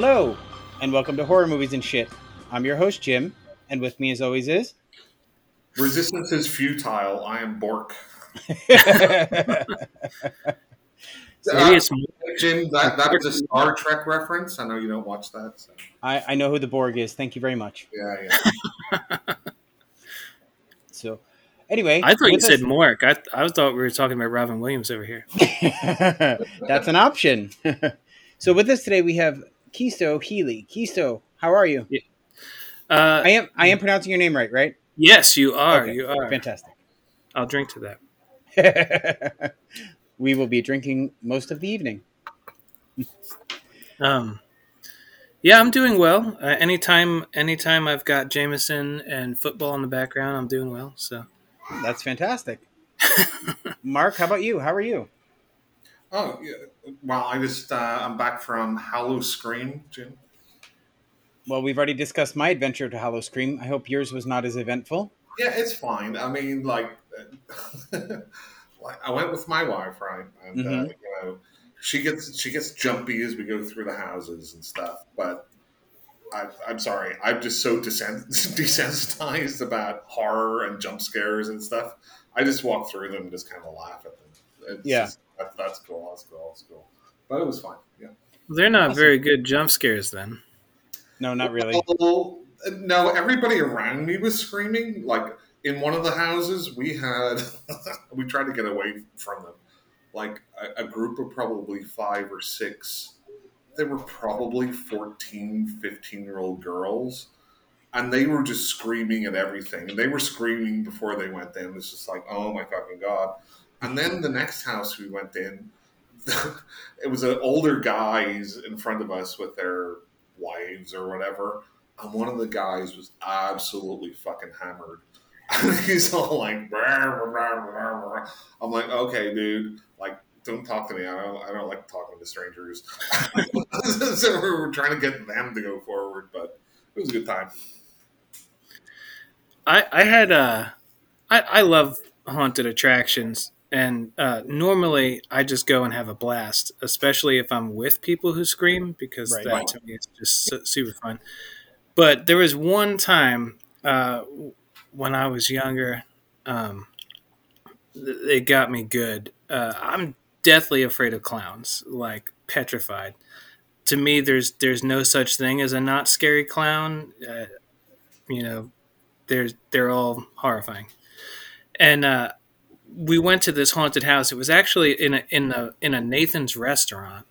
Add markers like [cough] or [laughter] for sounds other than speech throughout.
Hello, and welcome to Horror Movies and Shit. I'm your host, Jim, and with me, as always, is. Resistance is futile. I am Bork. Maybe [laughs] Uh, Jim, that, that was a Star Trek reference. I know you don't watch that. So. I, I know who the Borg is. Thank you very much. Yeah, yeah. [laughs] So, anyway, I thought you with said us- Mork. I, I thought we were talking about Robin Williams over here. [laughs] That's an option. so, with us today, we have Chisto Healy. Chisto, how are you? Uh, I am I am pronouncing your name right, right? yes, you are. Okay, You are. Fantastic. I'll drink to that. [laughs] we will be drinking most of the evening. Um, yeah, I'm doing well. Uh, anytime, anytime I've got Jameson and football in the background, I'm doing well. So That's fantastic. [laughs] Mark, how about you? How are you? Oh, yeah. Well, I just uh, I'm back from Hallow Scream, Jim. Well, we've already discussed my adventure to Hollow Scream. I hope yours was not as eventful. Yeah, it's fine. I mean, like, [laughs] I went with my wife, right? And uh, Mhm. you know, she gets she gets jumpy as we go through the houses and stuff. But I, I'm sorry, I'm just so [laughs] desensitized about horror and jump scares and stuff. I just walk through them and just kind of laugh at them. It's Yeah. just- that, that's cool. That's cool. That's cool. But it was fine. Yeah. they're not Awesome. very good jump scares then. No, not really. Well, no, everybody around me was screaming. Like in one of the houses, we had [laughs] we tried to get away from them. Like a, a group of probably five or six. They were probably 14, 15 year old girls. And they were just screaming at everything. And they were screaming before they went in. It's just like, oh my fucking God. And then the next house we went in, [laughs] it was an older guys in front of us with their wives or whatever. And one of the guys was absolutely fucking hammered. [laughs] He's all like. I'm like, okay, dude, like, don't talk to me. I don't, I don't like talking to strangers. [laughs] so we were trying to get them to go forward, but it was a good time. I I had uh, I I love haunted attractions. And uh, normally, I just go and have a blast, especially if I'm with people who scream, because Right. that Right. to me is just su- super fun. But there was one time uh, when I was younger, um, they got me good. Uh, I'm deathly afraid of clowns, like petrified. To me, there's there's no such thing as a not scary clown. Uh, you know, there's they're all horrifying. And uh, we went to this haunted house. It was actually in a in a in a Nathan's restaurant,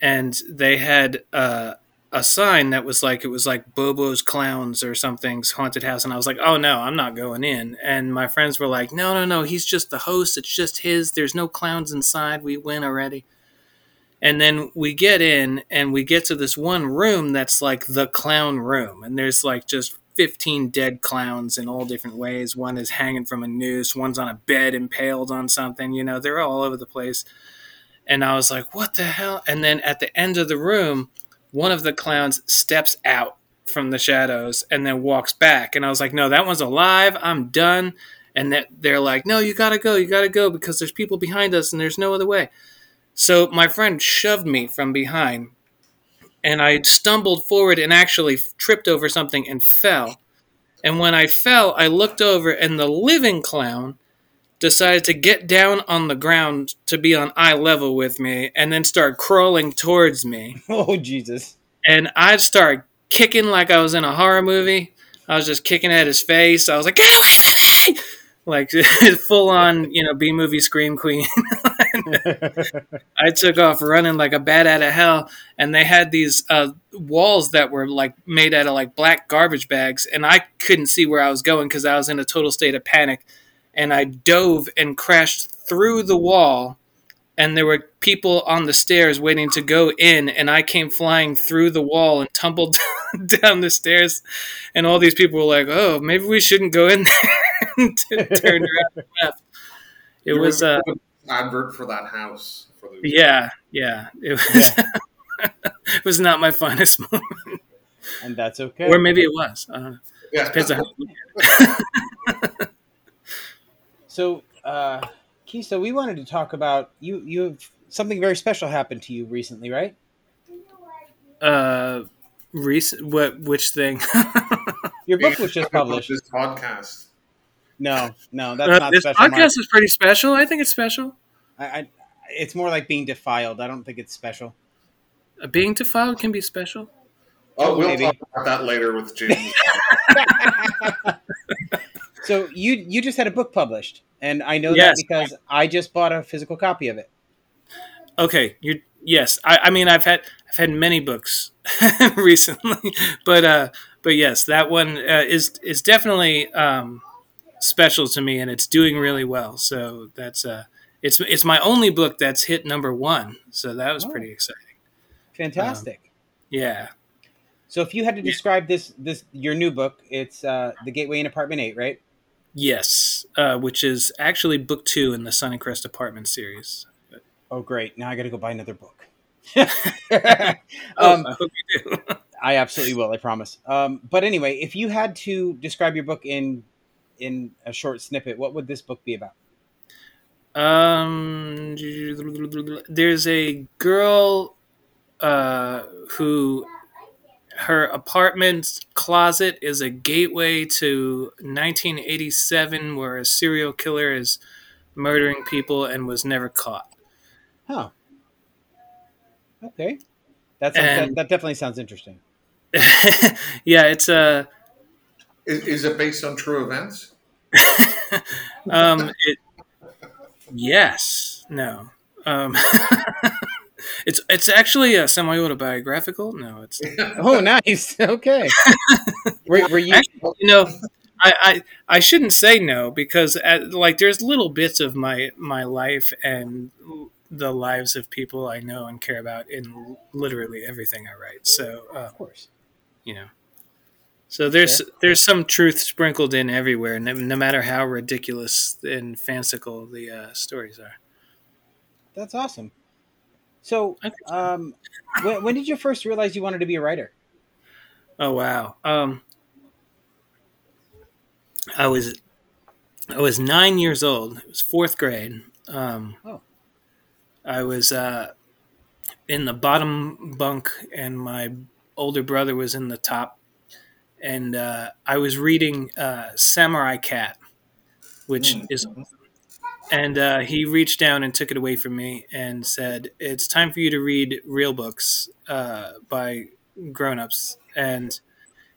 and they had uh, a sign that was like it was like Bobo's Clowns or something's haunted house, and I was like, oh no, I'm not going in. And my friends were like, no, no, no, he's just the host. It's just his. There's no clowns inside. We win already. And then we get in and we get to this one room that's like the clown room. And there's like just 15 dead clowns in all different ways. One is hanging from a noose, one's on a bed impaled on something. You know, they're all over the place. And I was like, what the hell? And then at the end of the room, one of the clowns steps out from the shadows and then walks back. And I was like, no, that one's alive. I'm done. And that they're like, no, you gotta go, you gotta go because there's people behind us and there's no other way. So my friend shoved me from behind, and I stumbled forward and actually tripped over something and fell. And when I fell, I looked over, and the living clown decided to get down on the ground to be on eye level with me, and then start crawling towards me. [laughs] Oh, Jesus. And I started kicking like I was in a horror movie. I was just kicking at his face. I was like, "Get away!" Like [laughs] full on, you know, B movie scream queen. [laughs] I took off running like a bat out of hell, and they had these uh, walls that were like made out of like black garbage bags, and I couldn't see where I was going because I was in a total state of panic, and I dove and crashed through the wall, and there were people on the stairs waiting to go in, and I came flying through the wall and tumbled [laughs] down the stairs, and all these people were like, "Oh, maybe we shouldn't go in there," [laughs] turned around and left. It You was uh, were advert for that house. For the, yeah, yeah. It was. [laughs] it was not my finest [laughs] moment, and that's okay. or maybe it was. I yeah. Depends on how you look at it. So, uh, Kisa, we wanted to talk about you. You have something very special happened to you recently, right? Uh, recent what? Which thing? Your book was just published. This podcast. No, no, that's Uh, not this special. podcast Mark. is pretty special. I think it's special. I, I, it's more like being defiled. I don't think it's special. Uh, being defiled can be special. Oh, we'll Maybe. talk about that later with James. [laughs] So you you just had a book published, and I know Yes. that because I just bought a physical copy of it. Okay, you yes. I, I mean, I've had I've had many books [laughs] recently, [laughs] but uh, but yes, that one uh, is is definitely um, special to me, and it's doing really well. So that's uh, it's it's my only book that's hit number one. So that was Oh. pretty exciting. Fantastic. Yeah. so if you had to describe this this your new book, it's uh, the Gateway in Apartment Eight, right? Yes, uh, which is actually book two in the Sun and Sunnycrest Apartment series. Oh, great! Now I got to go buy another book. [laughs] Oh, um, I hope you do. [laughs] I absolutely will. I promise. Um, but anyway, if you had to describe your book in in a short snippet, what would this book be about? Um, there's a girl uh, who her apartment closet is a gateway to 1987, where a serial killer is murdering people and was never caught. Huh. Okay. That's that, And- that definitely sounds interesting. [laughs] yeah, it's a. is, is it based on true events? [laughs] um, it, yes, no. Um, [laughs] it's it's actually a semi autobiographical. No, it's [laughs] Oh, nice. Okay. were, were you? Actually, you know, I, I I shouldn't say no because at, like there's little bits of my my life and the lives of people I know and care about in literally everything I write. So uh, Of course. you know, so there's there's some truth sprinkled in everywhere, no, no matter how ridiculous and fanciful the uh, stories are. That's awesome. So, so. um, when, when did you first realize you wanted to be a writer? Oh wow. Um, I was I was nine years old. It was fourth grade. Um, Oh. I was uh, in the bottom bunk, and my older brother was in the top. And uh, I was reading uh, Samurai Cat, which Mm. is and uh, he reached down and took it away from me and said, "It's time for you to read real books uh, by grown-ups." And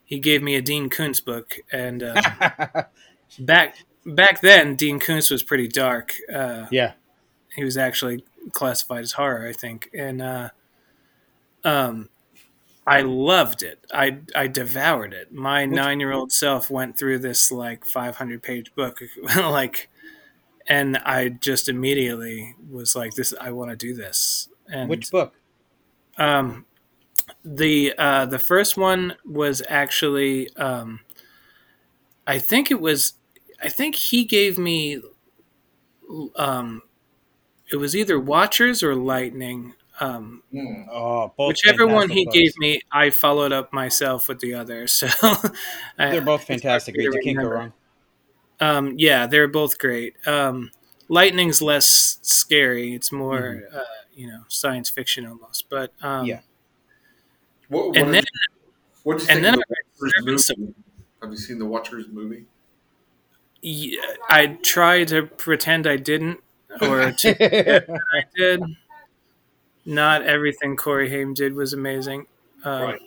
he gave me a Dean Koontz book, and uh, [laughs] back back then, Dean Koontz was pretty dark. Uh, yeah. he was actually classified as horror, I think, and uh, um, I loved it. I I devoured it. My nine year old self went through this like five hundred page book, [laughs] like, and I just immediately was like, "This, I want to do this." And Which book? um, the uh, the first one was actually, um, I think it was, I think he gave me, um, it was either Watchers or Lightning. Um, Hmm. Oh, both whichever one he fantastic gave me, I followed up myself with the other. [laughs] So I- They're both fantastic You can't go wrong. Um, yeah, they're both great. Um, Lightning's less scary; it's more, uh, you know, science fiction almost. But um, Yeah. What, what and then what did you and think then of I the Watchers movie? Have you seen the Watchers movie? yeah, I tried to pretend I didn't, or to [laughs] I did. Not everything Corey Haim did was amazing. Um, Right.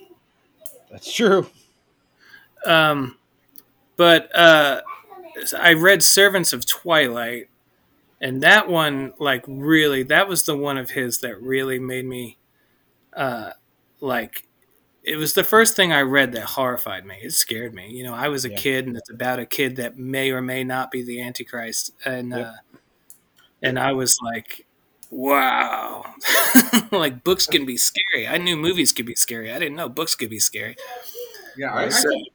That's true. Um, but uh, I read Servants of Twilight, and that one, like, really, that was the one of his that really made me, uh, like, it was the first thing I read that horrified me. It scared me. You know, I was a Yeah. kid, and it's about a kid that may or may not be the Antichrist, and Yep. uh, and I was like, wow, [laughs] like books can be scary. I knew movies could be scary. I didn't know books could be scary. Yeah, I, I So- think-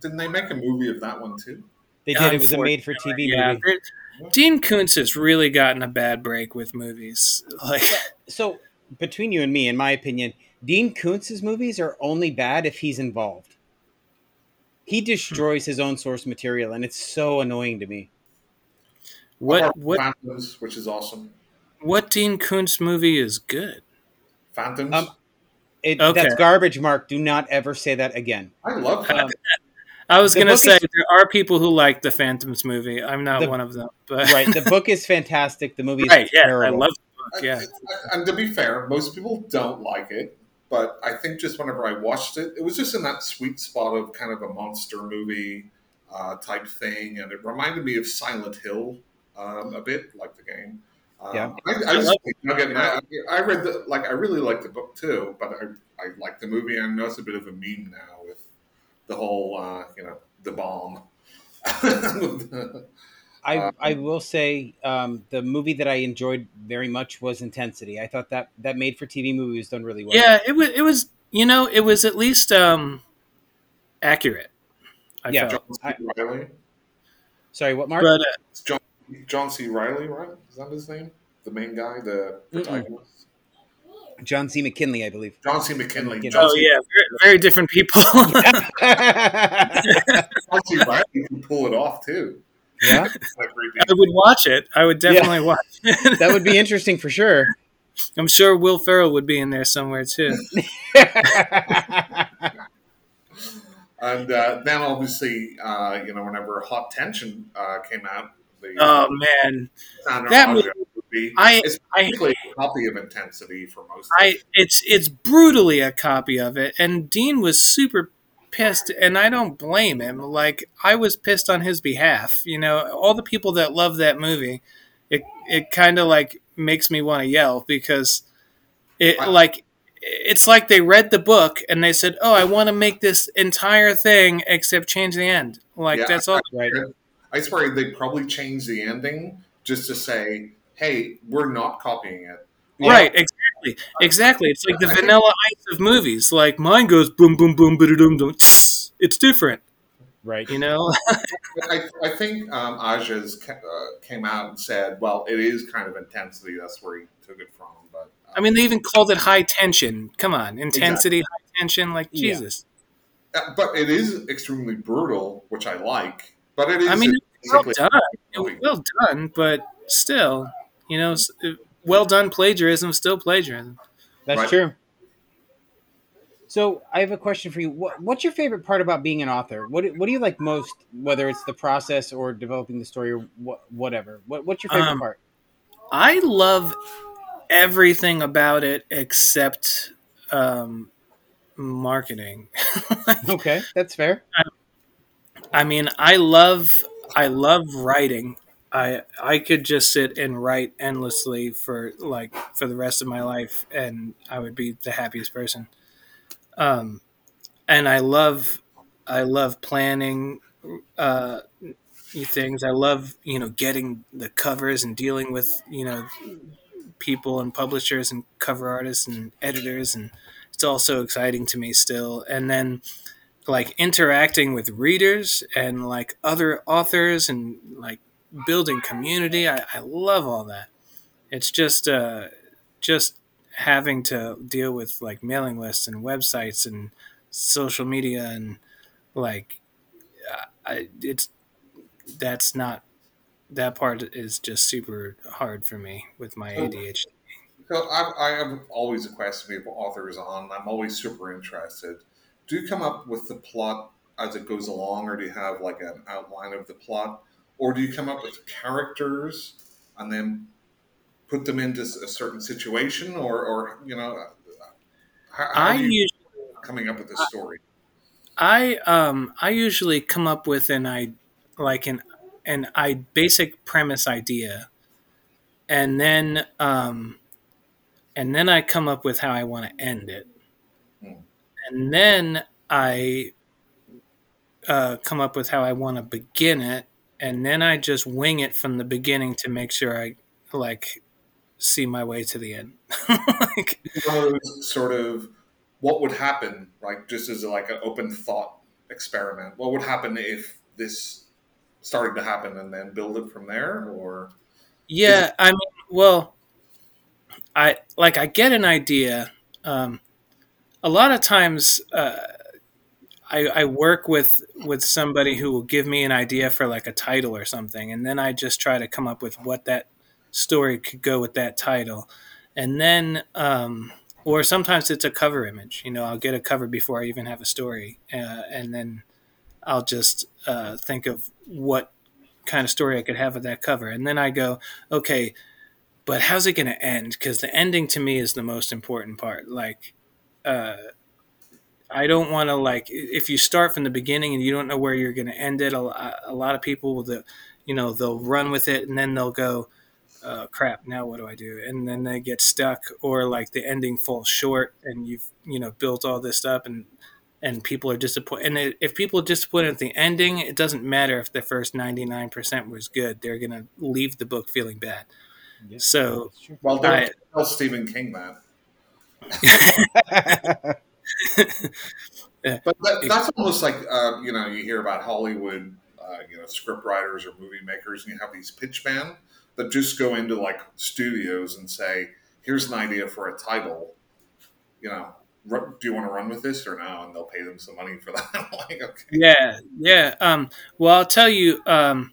didn't they make a movie of that one too? They did. It was a made for TV Yeah, movie. there- Dean Koontz has really gotten a bad break with movies. [laughs] Like, So, between you and me, in my opinion, Dean Koontz's movies are only bad if he's involved. He destroys his own source material, and it's so annoying to me. what what Phantoms, which is awesome. What Dean Koontz movie is good? Phantoms. Um, It, Okay. That's garbage, Mark. Do not ever say that again. I love that. Um, I was gonna say is- there are people who like the Phantoms movie. I'm not The- one of them, but right. The book is [laughs] fantastic. The movie is right, yeah, terrible. I love the book. Yeah, and to be fair, most people don't like it, but I think just whenever I watched it, it was just in that sweet spot of kind of a monster movie uh, type thing, and it reminded me of Silent Hill um, a bit, like the game. Um, Yeah. I, I, I just, love again, I, I read the like I really like the book too, but I, I like the movie. I know it's a bit of a meme now with the whole uh, you know the bomb. [laughs] I, Um, I will say um, the movie that I enjoyed very much was Intensity. I thought that that made for TV movie was done really well. yeah. It was. It was. You know, it was at least um, accurate. I Yeah. felt. John C. Reilly. Sorry, what Mark? But uh, It's John John C. Reilly, right? Is that his name? The main guy, the protagonist. John C. McKinley, I believe. John C. McKinley. McKinley. John, oh C. yeah, very, very different people. [laughs] John C. Reilly can pull it off too. Yeah. I would watch it. I would definitely watch it. [laughs] that would be interesting for sure. I'm sure Will Ferrell would be in there somewhere too. [laughs] And uh, then obviously, uh, you know, whenever Haute Tension uh, came out, the Oh man, that movie- movie, I- it's I- a copy of Intensity for most. I it's it's brutally a copy of it, and Dean was super pissed, and I don't blame him. Like I was pissed on his behalf. You know, all the people that love that movie, it it kind of like makes me want to yell because it I- like it's like they read the book and they said, "Oh, I want to make this entire thing except change the end." Like Yeah, that's all. right. I swear they probably changed the ending just to say, "Hey, we're not copying it." Right, exactly, exactly. It's like the Vanilla Ice of movies. Like mine goes boom, boom, boom, ba dum dum. It's different, Right. you know. [laughs] I, I think um, Aja's uh, came out and said, "Well, it is kind of intensity. That's where he took it from." But um, I mean, they even called it high tension. Come on, intensity, high tension. Like Yeah. Jesus. uh, but it is extremely brutal, which I like. But it is. I mean, well done. Well done, but still, you know, well done plagiarism, still plagiarism. That's Right. true. So I have a question for you. What, what's your favorite part about being an author? What do- What do you like most, whether it's the process or developing the story or what, whatever? What, what's your favorite Um, part? I love everything about it except um, marketing. [laughs] Okay, that's fair. I mean, I love I love writing. I I could just sit and write endlessly for like for the rest of my life, and I would be the happiest person. Um, and I love I love planning uh, things. I love you know getting the covers and dealing with you know people and publishers and cover artists and editors, and it's all so exciting to me still. And then like interacting with readers and like other authors and like building community. I, I love all that. It's just uh, just having to deal with like mailing lists and websites and social media and like uh, I, it's that's not that part is just super hard for me with my. ADHD. So I, I have always a question authors on. I'm always super interested. Do you come up with the plot as it goes along, or do you have like an outline of the plot, or do you come up with characters and then put them into a certain situation, or, or you know, how, how I you usually coming up with the story? I um I usually come up with an I like an an I basic premise idea, and then um and then I come up with how I want to end it. And then I uh, come up with how I want to begin it, and then I just wing it from the beginning to make sure I like see my way to the end. [laughs] like, One of those sort of what would happen, like just as like an open thought experiment. What would happen if this started to happen, and then build it from there, or Yeah, I mean, well, I like I get an idea. Um, a lot of times, uh, I, I work with with somebody who will give me an idea for like a title or something, and then I just try to come up with what that story could go with that title, and then um, or sometimes it's a cover image. You know, I'll get a cover before I even have a story, uh, and then I'll just uh, think of what kind of story I could have with that cover, and then I go, okay, but how's it going to end? Because the ending to me is the most important part. Like, uh, I don't want to like if you start from the beginning and you don't know where you're going to end it. A, a lot of people will, you know, they'll run with it and then they'll go, uh, crap, now what do I do? And then they get stuck, or like the ending falls short, and you've you know built all this up, and and people are disappointed. And it, if people are disappointed at the ending, it doesn't matter if the first ninety nine percent was good; they're gonna leave the book feeling bad. so, well, don't tell Stephen King that. [laughs] but that, that's almost like uh, you know you hear about Hollywood, uh, you know, script writers or movie makers, and you have these pitch men that just go into like studios and say, "Here's an idea for a title," you know. Do you want to run with this or no? And they'll pay them some money for that. [laughs] like, okay. Yeah, yeah. Um, well, I'll tell you. Um,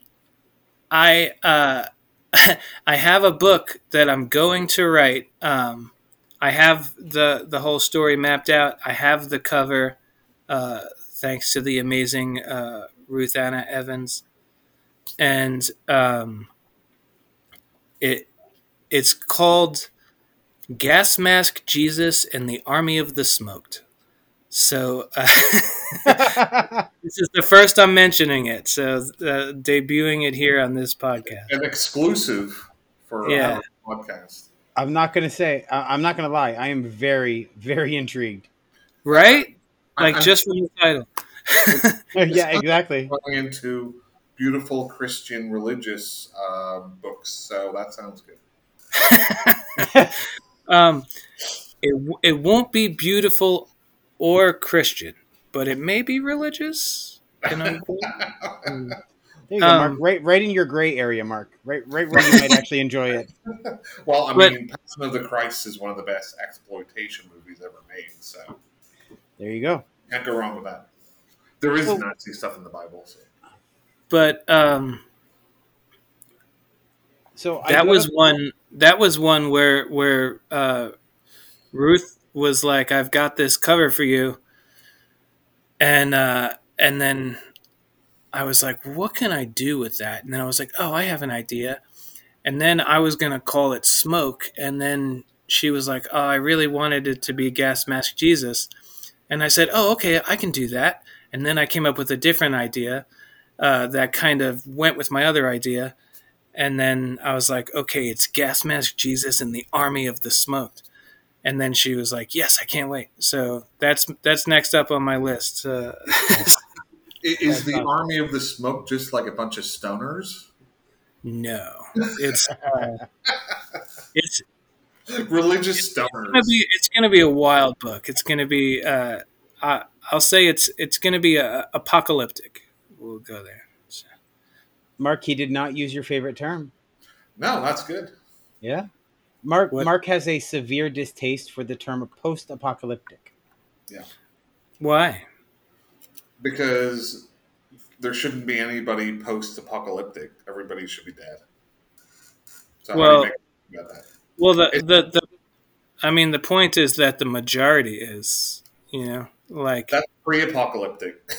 I uh, [laughs] I have a book that I'm going to write. Um, I have the the whole story mapped out. I have the cover, uh, thanks to the amazing uh, Ruth Anna Evans, and um, it it's called Gas Mask Jesus and the Army of the Smoked. So uh, [laughs] this is the first I'm mentioning it. So uh, debuting it here on this podcast, an exclusive for yeah. our podcast. I'm not gonna say. I'm not gonna lie. I am very, very intrigued. Right? Like I'm, just from the title. [laughs] yeah, exactly. Going into beautiful Christian religious uh, books. So that sounds good. [laughs] um, it, it won't be beautiful or Christian, but it may be religious. You know? [laughs] there you go, Mark. Um, right, right in your gray area, Mark. Right, right where you might actually enjoy it. [laughs] Well, I but, mean, Passion of the Christ is one of the best exploitation movies ever made. So there you go. Can't go wrong with that. There is well, Nazi stuff in the Bible. So. But um, so that was one. That was one where where uh, Ruth was like, "I've got this cover for you," and uh, and then I was like, "What can I do with that?" And then I was like, "Oh, I have an idea." And then I was gonna call it Smoke, and then she was like, "Oh, I really wanted it to be Gas Mask Jesus," and I said, "Oh, okay, I can do that." And then I came up with a different idea uh, that kind of went with my other idea. And then I was like, okay, it's Gas Mask Jesus and the Army of the Smoked. And then she was like, yes, I can't wait. So that's that's next up on my list. Uh, Is the Army of the Smoke just like a bunch of stoners? No, it's [laughs] uh, it's religious stoners. It's gonna, be, it's gonna be a wild book. It's gonna be. Uh, I, will say it's it's gonna be a, apocalyptic we'll go there. So. Mark, he did not use your favorite term. No, that's good. Yeah. Mark what? Mark has a severe distaste for the term post-apocalyptic. Yeah. Why? Because there shouldn't be anybody post-apocalyptic. Everybody should be dead. So well, well, the, the the I mean, the point is that the majority is, you know, like that's pre-apocalyptic.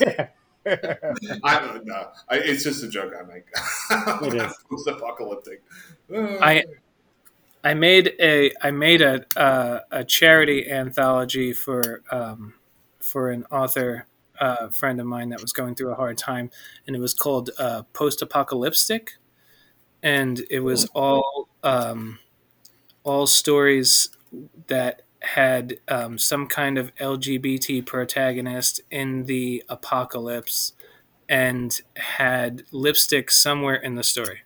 [laughs] I no, I, it's just a joke I make. [laughs] it is. It's apocalyptic. I I made a I made a uh, a charity anthology for um, for an author uh, friend of mine that was going through a hard time, and it was called uh, Post Apocalyptic, and it was all um, all stories that had um, some kind of LGBT protagonist in the apocalypse and had lipstick somewhere in the story.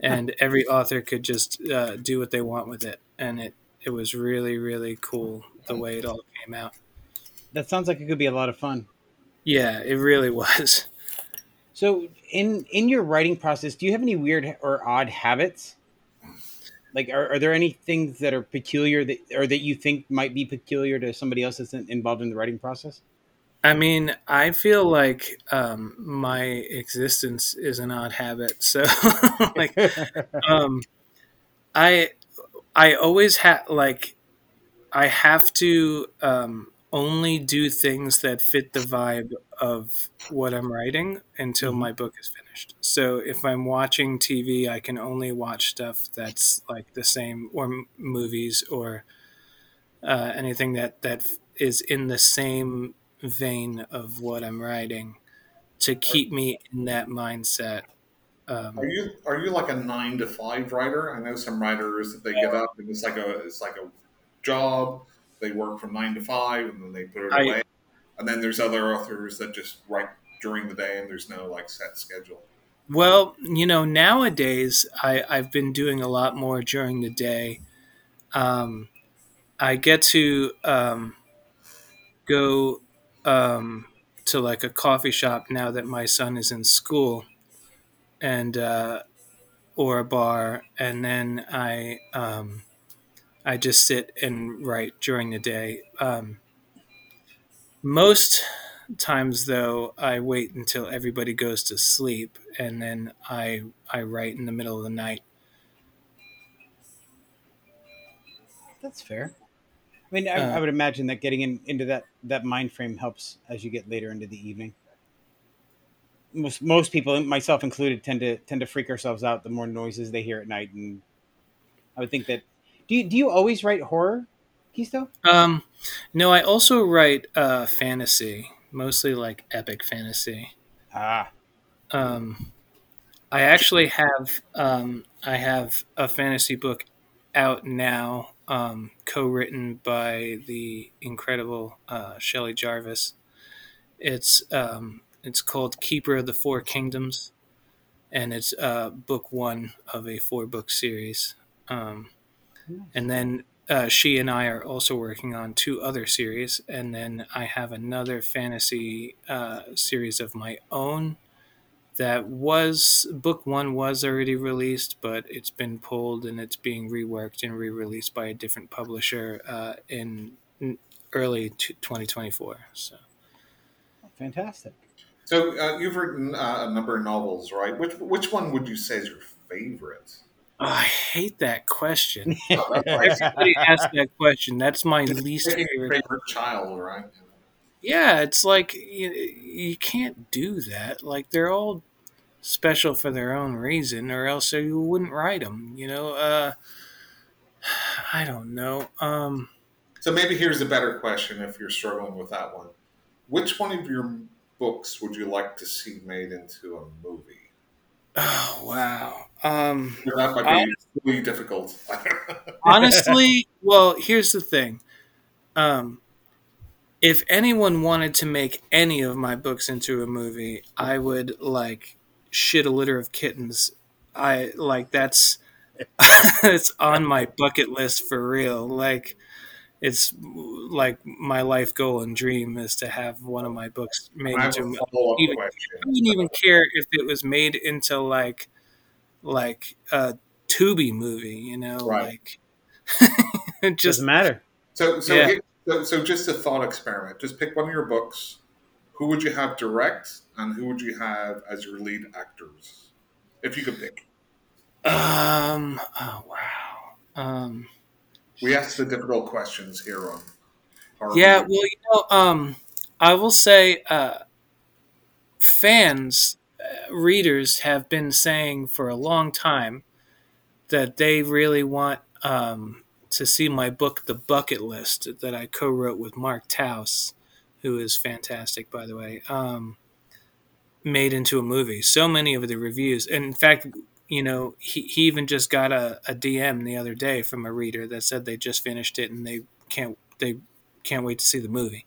And every author could just uh, do what they want with it. And it, it was really, really cool the way it all came out. That sounds like it could be a lot of fun. Yeah, it really was. So, in in your writing process, do you have any weird or odd habits? like are, are there any things that are peculiar that or that you think might be peculiar to somebody else that's involved in the writing process i mean i feel like um, my existence is an odd habit so [laughs] like [laughs] um, i i always had like I have to um, only do things that fit the vibe of what I'm writing until Mhm. my book is finished. So if I'm watching TV, I can only watch stuff that's like the same, or m- movies, or uh, anything that that f- is in the same vein of what I'm writing to keep me in that mindset. Um, Are you are you like a nine to five writer? I know some writers that they get up and it's like a it's like a job. They work from nine to five and then they put it I- away. And then there's other authors that just write during the day and there's no like set schedule. Well, you know, nowadays I, I've been doing a lot more during the day. Um, I get to um, go um, to like a coffee shop now that my son is in school, and uh, or a bar, and then I um, I just sit and write during the day. Um, most times though i wait until everybody goes to sleep and then i i write in the middle of the night That's fair. I mean, I, Uh, I would imagine that getting in, into that, that mind frame helps as you get later into the evening. Most most people, myself included, tend to tend to freak ourselves out the more noises they hear at night, and I would think that. Do you do you always write horror, Chisto? um no i also write uh fantasy mostly like epic fantasy. Ah, um i actually have um i have a fantasy book out now um co-written by the incredible uh shelley jarvis. It's um it's called keeper of the four kingdoms and it's uh book one of a four book series. Um and then uh, she and I are also working on two other series, and then I have another fantasy uh, series of my own that was book one was already released, but it's been pulled and it's being reworked and re-released by a different publisher uh, in in early t- 2024. So fantastic. So uh, you've written uh, a number of novels, right? Which which one would you say is your favorite? Oh, I hate that question. That's. [laughs] Everybody asks that question. That's my least favorite. favorite child, right? Yeah, it's like you, you can't do that. Like they're all special for their own reason, or else you wouldn't write them. You know, uh, [sighs] I don't know. Um, So maybe here's a better question if you're struggling with that one. Which one of your books would you like to see made into a movie? oh wow. Um, That might be really difficult. [laughs] honestly, well, here's the thing. Um, if anyone wanted to make any of my books into a movie, I would like shit a litter of kittens. I like that's [laughs] it's on my bucket list for real. Like it's like my life goal and dream is to have one of my books made I into. a even- I wouldn't even care if it was made into like like a Tubi movie, you know, Right. like it [laughs] just Doesn't matter. So, so, Yeah. here- so, so just a thought experiment. Just pick one of your books. Who would you have direct, and who would you have as your lead actors, if you could pick? Um. Oh wow. Um. We ask the difficult questions here on. Horror Yeah. Well, you know, um, I will say, uh, fans, readers have been saying for a long time that they really want um to see my book, The Bucket List, that I co-wrote with Mark Towse, who is fantastic, by the way. Um, made into a movie. So many of the reviews, and in fact, you know, he, he even just got a, a DM the other day from a reader that said they just finished it and they can't they can't wait to see the movie.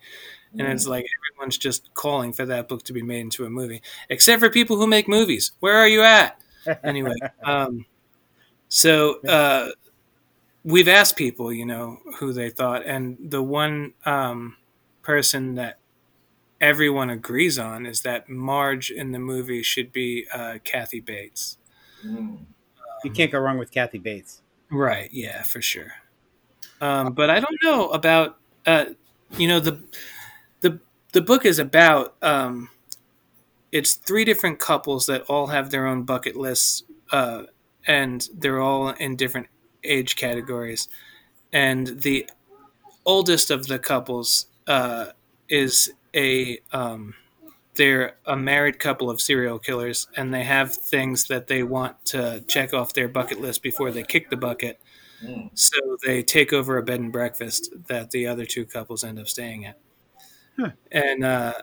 And it's like everyone's just calling for that book to be made into a movie, except for people who make movies. Where are you at? Anyway, [laughs] um, so uh, we've asked people, you know, who they thought, and the one um, person that everyone agrees on is that Marge in the movie should be uh, Kathy Bates. Mm. You can't go wrong with Kathy Bates. Right. Yeah, for sure. Um, but I don't know about uh, you know the the book is about um, it's three different couples that all have their own bucket lists, uh, and they're all in different age categories, and the oldest of the couples uh, is a um, they're a married couple of serial killers, and they have things that they want to check off their bucket list before they kick the bucket. Mm. So they take over a bed and breakfast that the other two couples end up staying at, Huh. and uh,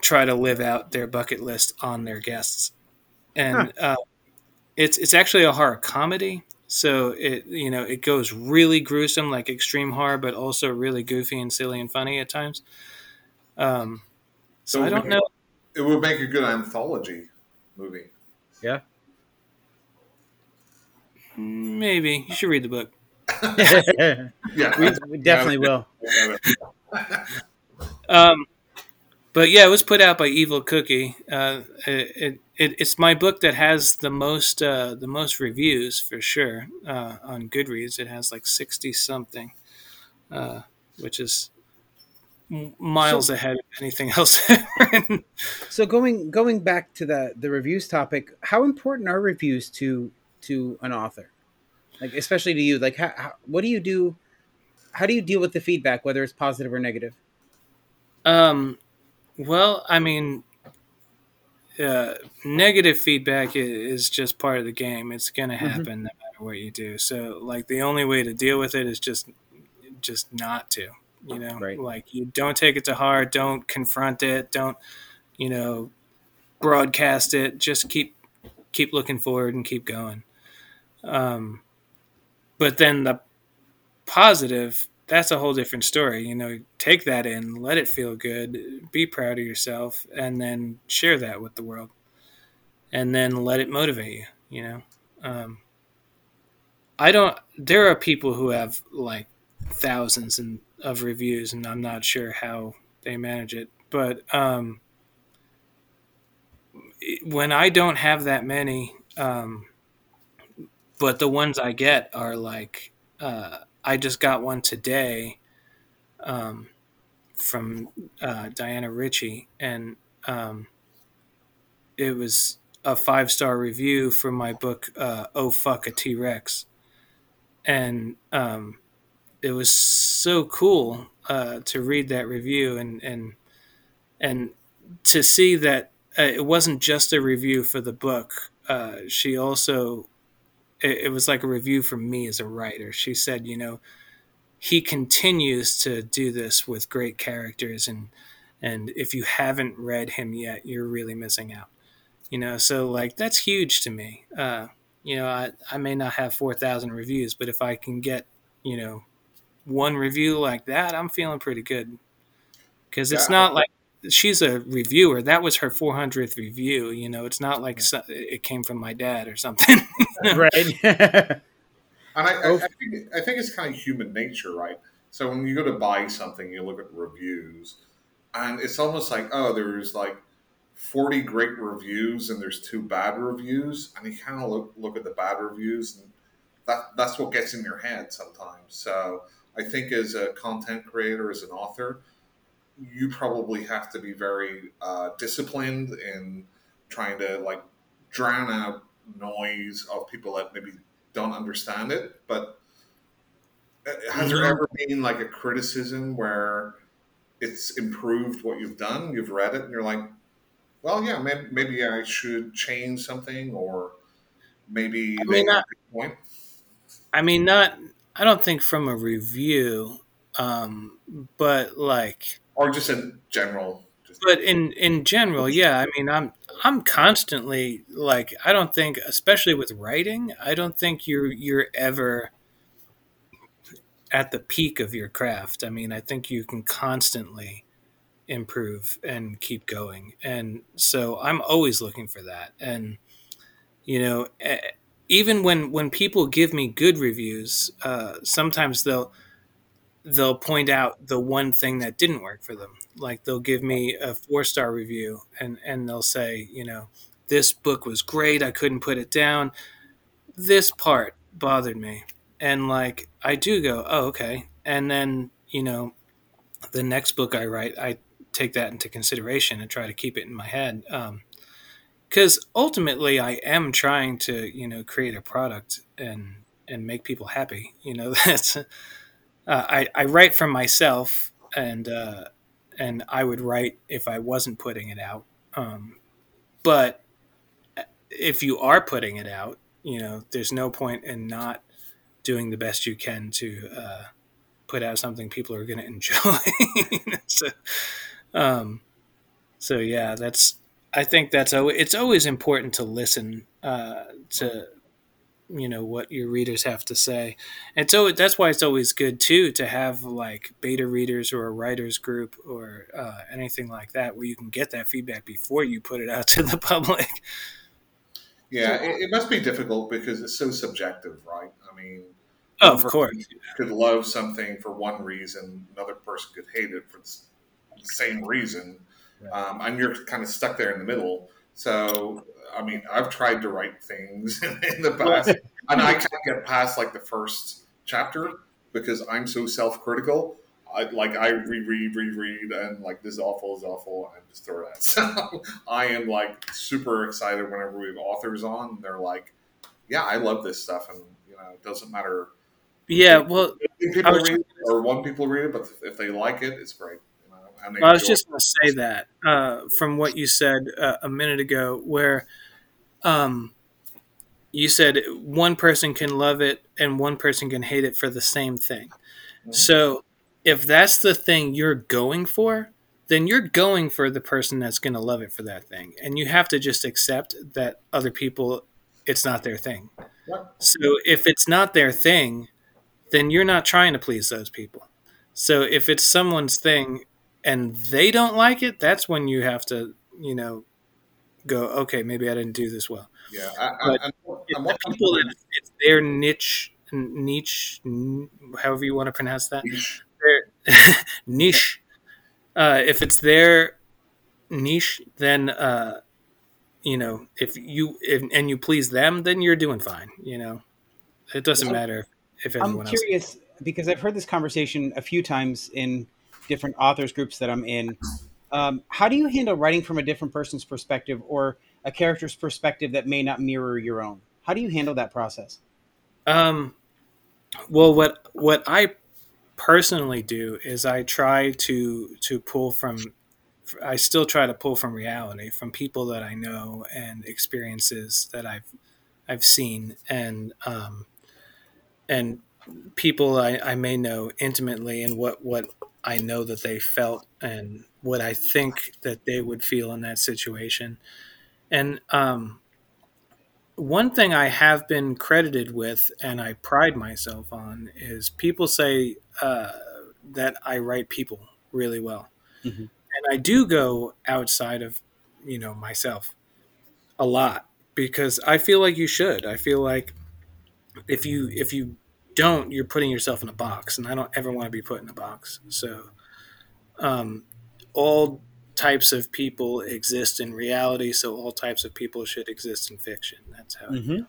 try to live out their bucket list on their guests. And uh, it's it's actually a horror comedy, so it you know it goes really gruesome, like extreme horror, but also really goofy and silly and funny at times. Um, so So I don't we- know. It would make a good anthology movie. Yeah. Maybe you should read the book. [laughs] [laughs] Yeah, we, we definitely will. [laughs] Um, but yeah, it was put out by Evil Cookie. Uh, it, it, it's my book that has the most uh, the most reviews for sure uh, on Goodreads. It has like sixty something, uh, which is miles ahead of anything [laughs] else. So going going back to the the reviews topic, how important are reviews to to an author? Like especially to you, like how, how, what do you do? How do you deal with the feedback, whether it's positive or negative? Um, well, I mean, uh, negative feedback is just part of the game. It's gonna happen no matter what you do. So, like, the only way to deal with it is just just not to. You know, Right. like you don't take it to heart. Don't confront it. Don't you know broadcast it. Just keep keep looking forward and keep going. Um, but then the positive that's a whole different story you know take that in let it feel good be proud of yourself and then share that with the world. And then let it motivate you you know? Um, i don't there are people who have like thousands and of reviews and i'm not sure how they manage it but um, when i don't have that many um, but the ones i get are like uh, I just got one today um, from uh, Diana Ritchie, and um, it was a five star review for my book, uh, Oh Fuck a T Rex. And um, it was so cool uh, to read that review and, and, and to see that uh, it wasn't just a review for the book. Uh, she also it, it was like a review from me as a writer. She said, you know, he continues to do this with great characters, and and if you haven't read him yet, you're really missing out. You know, so like that's huge to me. Uh, you know, I, I may not have four thousand reviews, but if I can get you know one review like that, I'm feeling pretty good. Because it's Yeah. not like she's a reviewer. That was her 400th review. You know, it's not like so, it came from my dad or something. [laughs] right. [laughs] And I, I. I, think, I think it's kind of human nature, right? So when you go to buy something, you look at reviews, and it's almost like, oh, there's like 40 great reviews and there's two bad reviews, and you kind of look, look at the bad reviews, and that, that's what gets in your head sometimes. So I think as a content creator, as an author, you probably have to be very uh, disciplined in trying to like drown out noise of people that maybe don't understand it. But uh, has there Mhm. ever been like a criticism where it's improved what you've done? You've read it and you're like, well, yeah, maybe, maybe I should change something, or maybe I mean, a point. I mean, not. I don't think from a review, um, but like, or just in general. Just, but in in general, yeah. I mean, I'm I'm constantly like, I don't think, especially with writing, I don't think you're you're ever at the peak of your craft. I mean, I think you can constantly improve and keep going, and so I'm always looking for that. And you know, even when when people give me good reviews, uh, sometimes they'll they'll point out the one thing that didn't work for them. Like they'll give me a four star review and and they'll say, you know, this book was great. I couldn't put it down. This part bothered me, and like I do go, oh okay, and then you know, the next book I write, I take that into consideration and try to keep it in my head. Um, because ultimately I am trying to you know create a product and and make people happy. You know [laughs] that's uh, I I write for myself, and uh, and I would write if I wasn't putting it out. Um, but if you are putting it out, you know, there's no point in not doing the best you can to uh, put out something people are going [laughs] to enjoy. so, um, so yeah, that's. I think that's always, it's always important to listen uh, to you know what your readers have to say. And so that's why it's always good too to have like beta readers or a writers group or uh, anything like that where you can get that feedback before you put it out to the [laughs] public. Yeah it, it must be difficult because it's so subjective right? I mean oh, of course. could love something for one reason another person could hate it for the same reason. Um, and you're kind of stuck there in the middle so I mean, I've tried to write things [laughs] in the past, [laughs] and I can't get past like the first chapter because I'm so self-critical. I, like I reread, reread, and like this is awful, is awful, and just throw that. [laughs] So I am like super excited whenever we have authors on. They're like, "Yeah, I love this stuff," and you know, it doesn't matter. Yeah, well, people read it or one people read it, but if they like it, it's great. Well, I was just going to say that uh, from what you said uh, a minute ago, where um, you said one person can love it and one person can hate it for the same thing. Mm-hmm. So if that's the thing you're going for, then you're going for the person that's going to love it for that thing. And you have to just accept that other people, it's not their thing. So if it's not their thing, then you're not trying to please those people. So if it's someone's thing and they don't like it, that's when you have to, you know, go, okay, maybe I didn't do this well. Yeah, I, but I, I'm, I'm people that it's their niche, niche, however you want to pronounce that, niche. [laughs] niche. Uh, if it's their niche, then uh, you know, if you if, and you please them, then you're doing fine. You know, it doesn't matter if I'm curious else. because I've heard this conversation a few times in different authors groups that I'm in. Um, how do you handle writing from a different person's perspective or a character's perspective that may not mirror your own? How do you handle that process? Um, well, what what I personally do is I try to to pull from. I still try to pull from reality, from people that I know and experiences that I've I've seen, and um, and people I, I may know intimately, and what what I know that they felt and what I think that they would feel in that situation. And um, one thing I have been credited with, and I pride myself on, is people say uh, that I write people really well, mm-hmm. and I do go outside of you know myself a lot because I feel like you should. I feel like if you if you don't, you're putting yourself in a box, and I don't ever want to be put in a box. So, um, all types of people exist in reality, so all types of people should exist in fiction. That's how. Mm-hmm.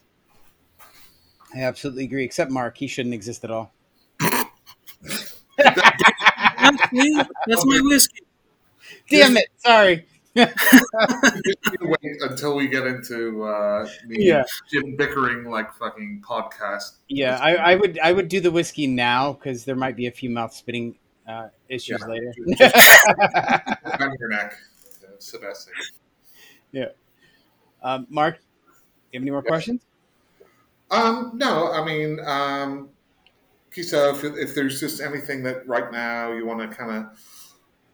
I absolutely agree. Except Mark, he shouldn't exist at all. [laughs] That's my whiskey. Damn it! Sorry. Wait until we get into uh, the yeah. Jim bickering like fucking podcast. Yeah, I, I, would I would do the whiskey now because there might be a few mouth spitting uh, issues yeah. later. [laughs] your neck. It's the best thing. Yeah. Um, Mark, you have any more yeah. questions? Um, no, I mean, um, Chisto, if, if there's just anything that right now you want to kind of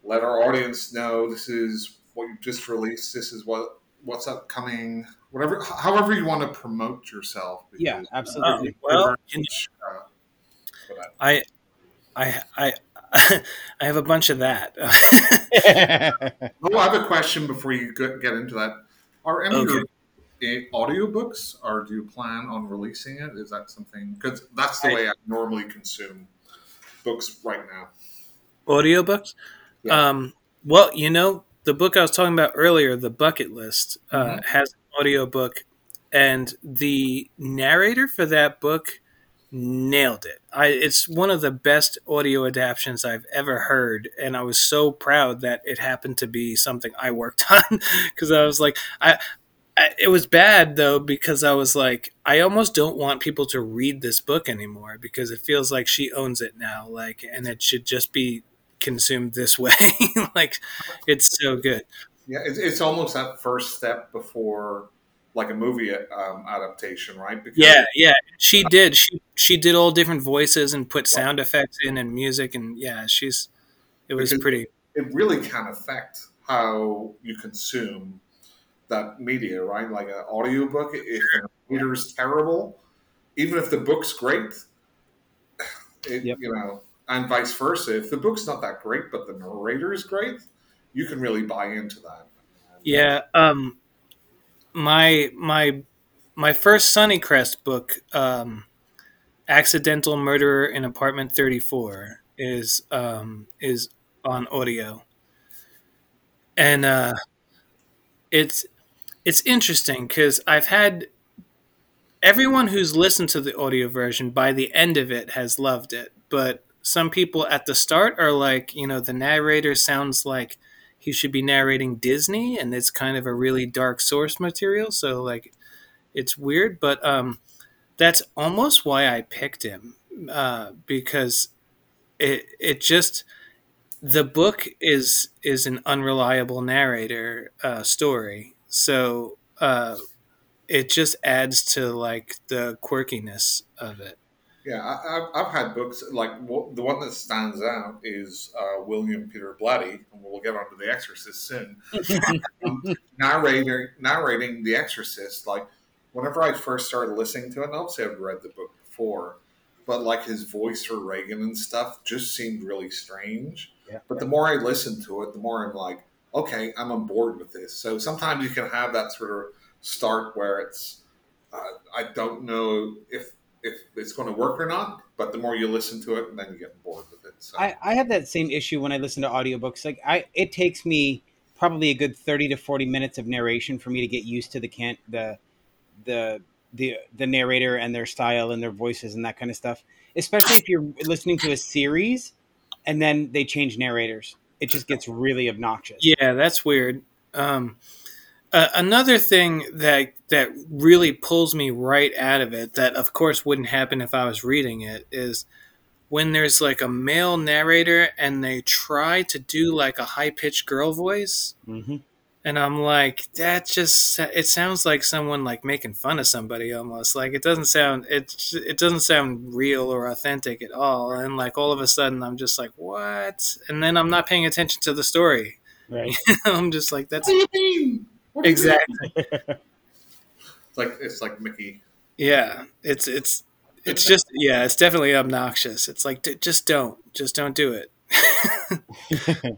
let our audience know, this is what you just released. This is what what's upcoming. Whatever, however you want to promote yourself. Because, yeah, absolutely. Uh, well, uh, I, I, I, [laughs] I have a bunch of that. [laughs] oh, I have a question before you get into that. Are any okay. your audiobooks, or do you plan on releasing it? Is that something? Because that's the I, way I normally consume books right now. Audiobooks? Yeah. Um, well, you know, the book I was talking about earlier, The Bucket List, uh, mm-hmm. has an audiobook, and the narrator for that book nailed it. I, it's one of the best audio adaptations I've ever heard, and I was so proud that it happened to be something I worked [laughs] on because I was like, I I, it was bad though because I was like, I almost don't want people to read this book anymore because it feels like she owns it now, like, and it should just be consumed this way. [laughs] like, it's so good. Yeah, it's, it's almost that first step before like a movie um, adaptation, right? Because yeah, yeah, she did. She she did all different voices and put sound effects in and music, and yeah, she's. It was pretty. It really can affect how you consume that media, right? Like an audiobook, if the is terrible, even if the book's great, [sighs] it, yep. you know, and vice versa. If the book's not that great, but the narrator is great, you can really buy into that. Yeah. Um, my my my first Sunnycrest book, um, "Accidental Murderer in Apartment 34," is um, is on audio, and uh, it's it's interesting because I've had everyone who's listened to the audio version by the end of it has loved it, but some people at the start are like, you know, the narrator sounds like he should be narrating Disney, and it's kind of a really dark source material. So like, it's weird, but um, that's almost why I picked him uh, because it it just the book is is an unreliable narrator uh, story so uh, it just adds to like the quirkiness of it. Yeah, I, have had books like the one that stands out is uh, William Peter Blatty, and we'll get onto The Exorcist soon. [laughs] um, narrating, narrating The Exorcist, like whenever I first started listening to it, and obviously I've read the book before, but like his voice for Regan and stuff just seemed really strange. Yeah, but the more I listened to it, the more I'm like, okay, I'm on board with this. So sometimes you can have that sort of start where it's, uh, I don't know if if it's going to work or not, but the more you listen to it, and then you get bored with it. So. I, I have that same issue when I listen to audiobooks. Like I, it takes me probably a good 30 to 40 minutes of narration for me to get used to the can the the the the narrator and their style and their voices and that kind of stuff especially if you're listening to a series and then they change narrators it just gets really obnoxious. Yeah, that's weird. Um, uh, another thing that that really pulls me right out of it, that of course wouldn't happen if I was reading it, is when there's like a male narrator and they try to do like a high pitched girl voice. Mm-hmm and I'm like, that just it sounds like someone like making fun of somebody almost. Like it doesn't sound it it doesn't sound real or authentic at all. And like all of a sudden, I'm just like, what? And then I'm not paying attention to the story. Right. [laughs] I'm just like, that's exactly. [laughs] it's like it's like Mickey. Yeah, it's it's it's just yeah, it's definitely obnoxious. It's like just don't, just don't do it.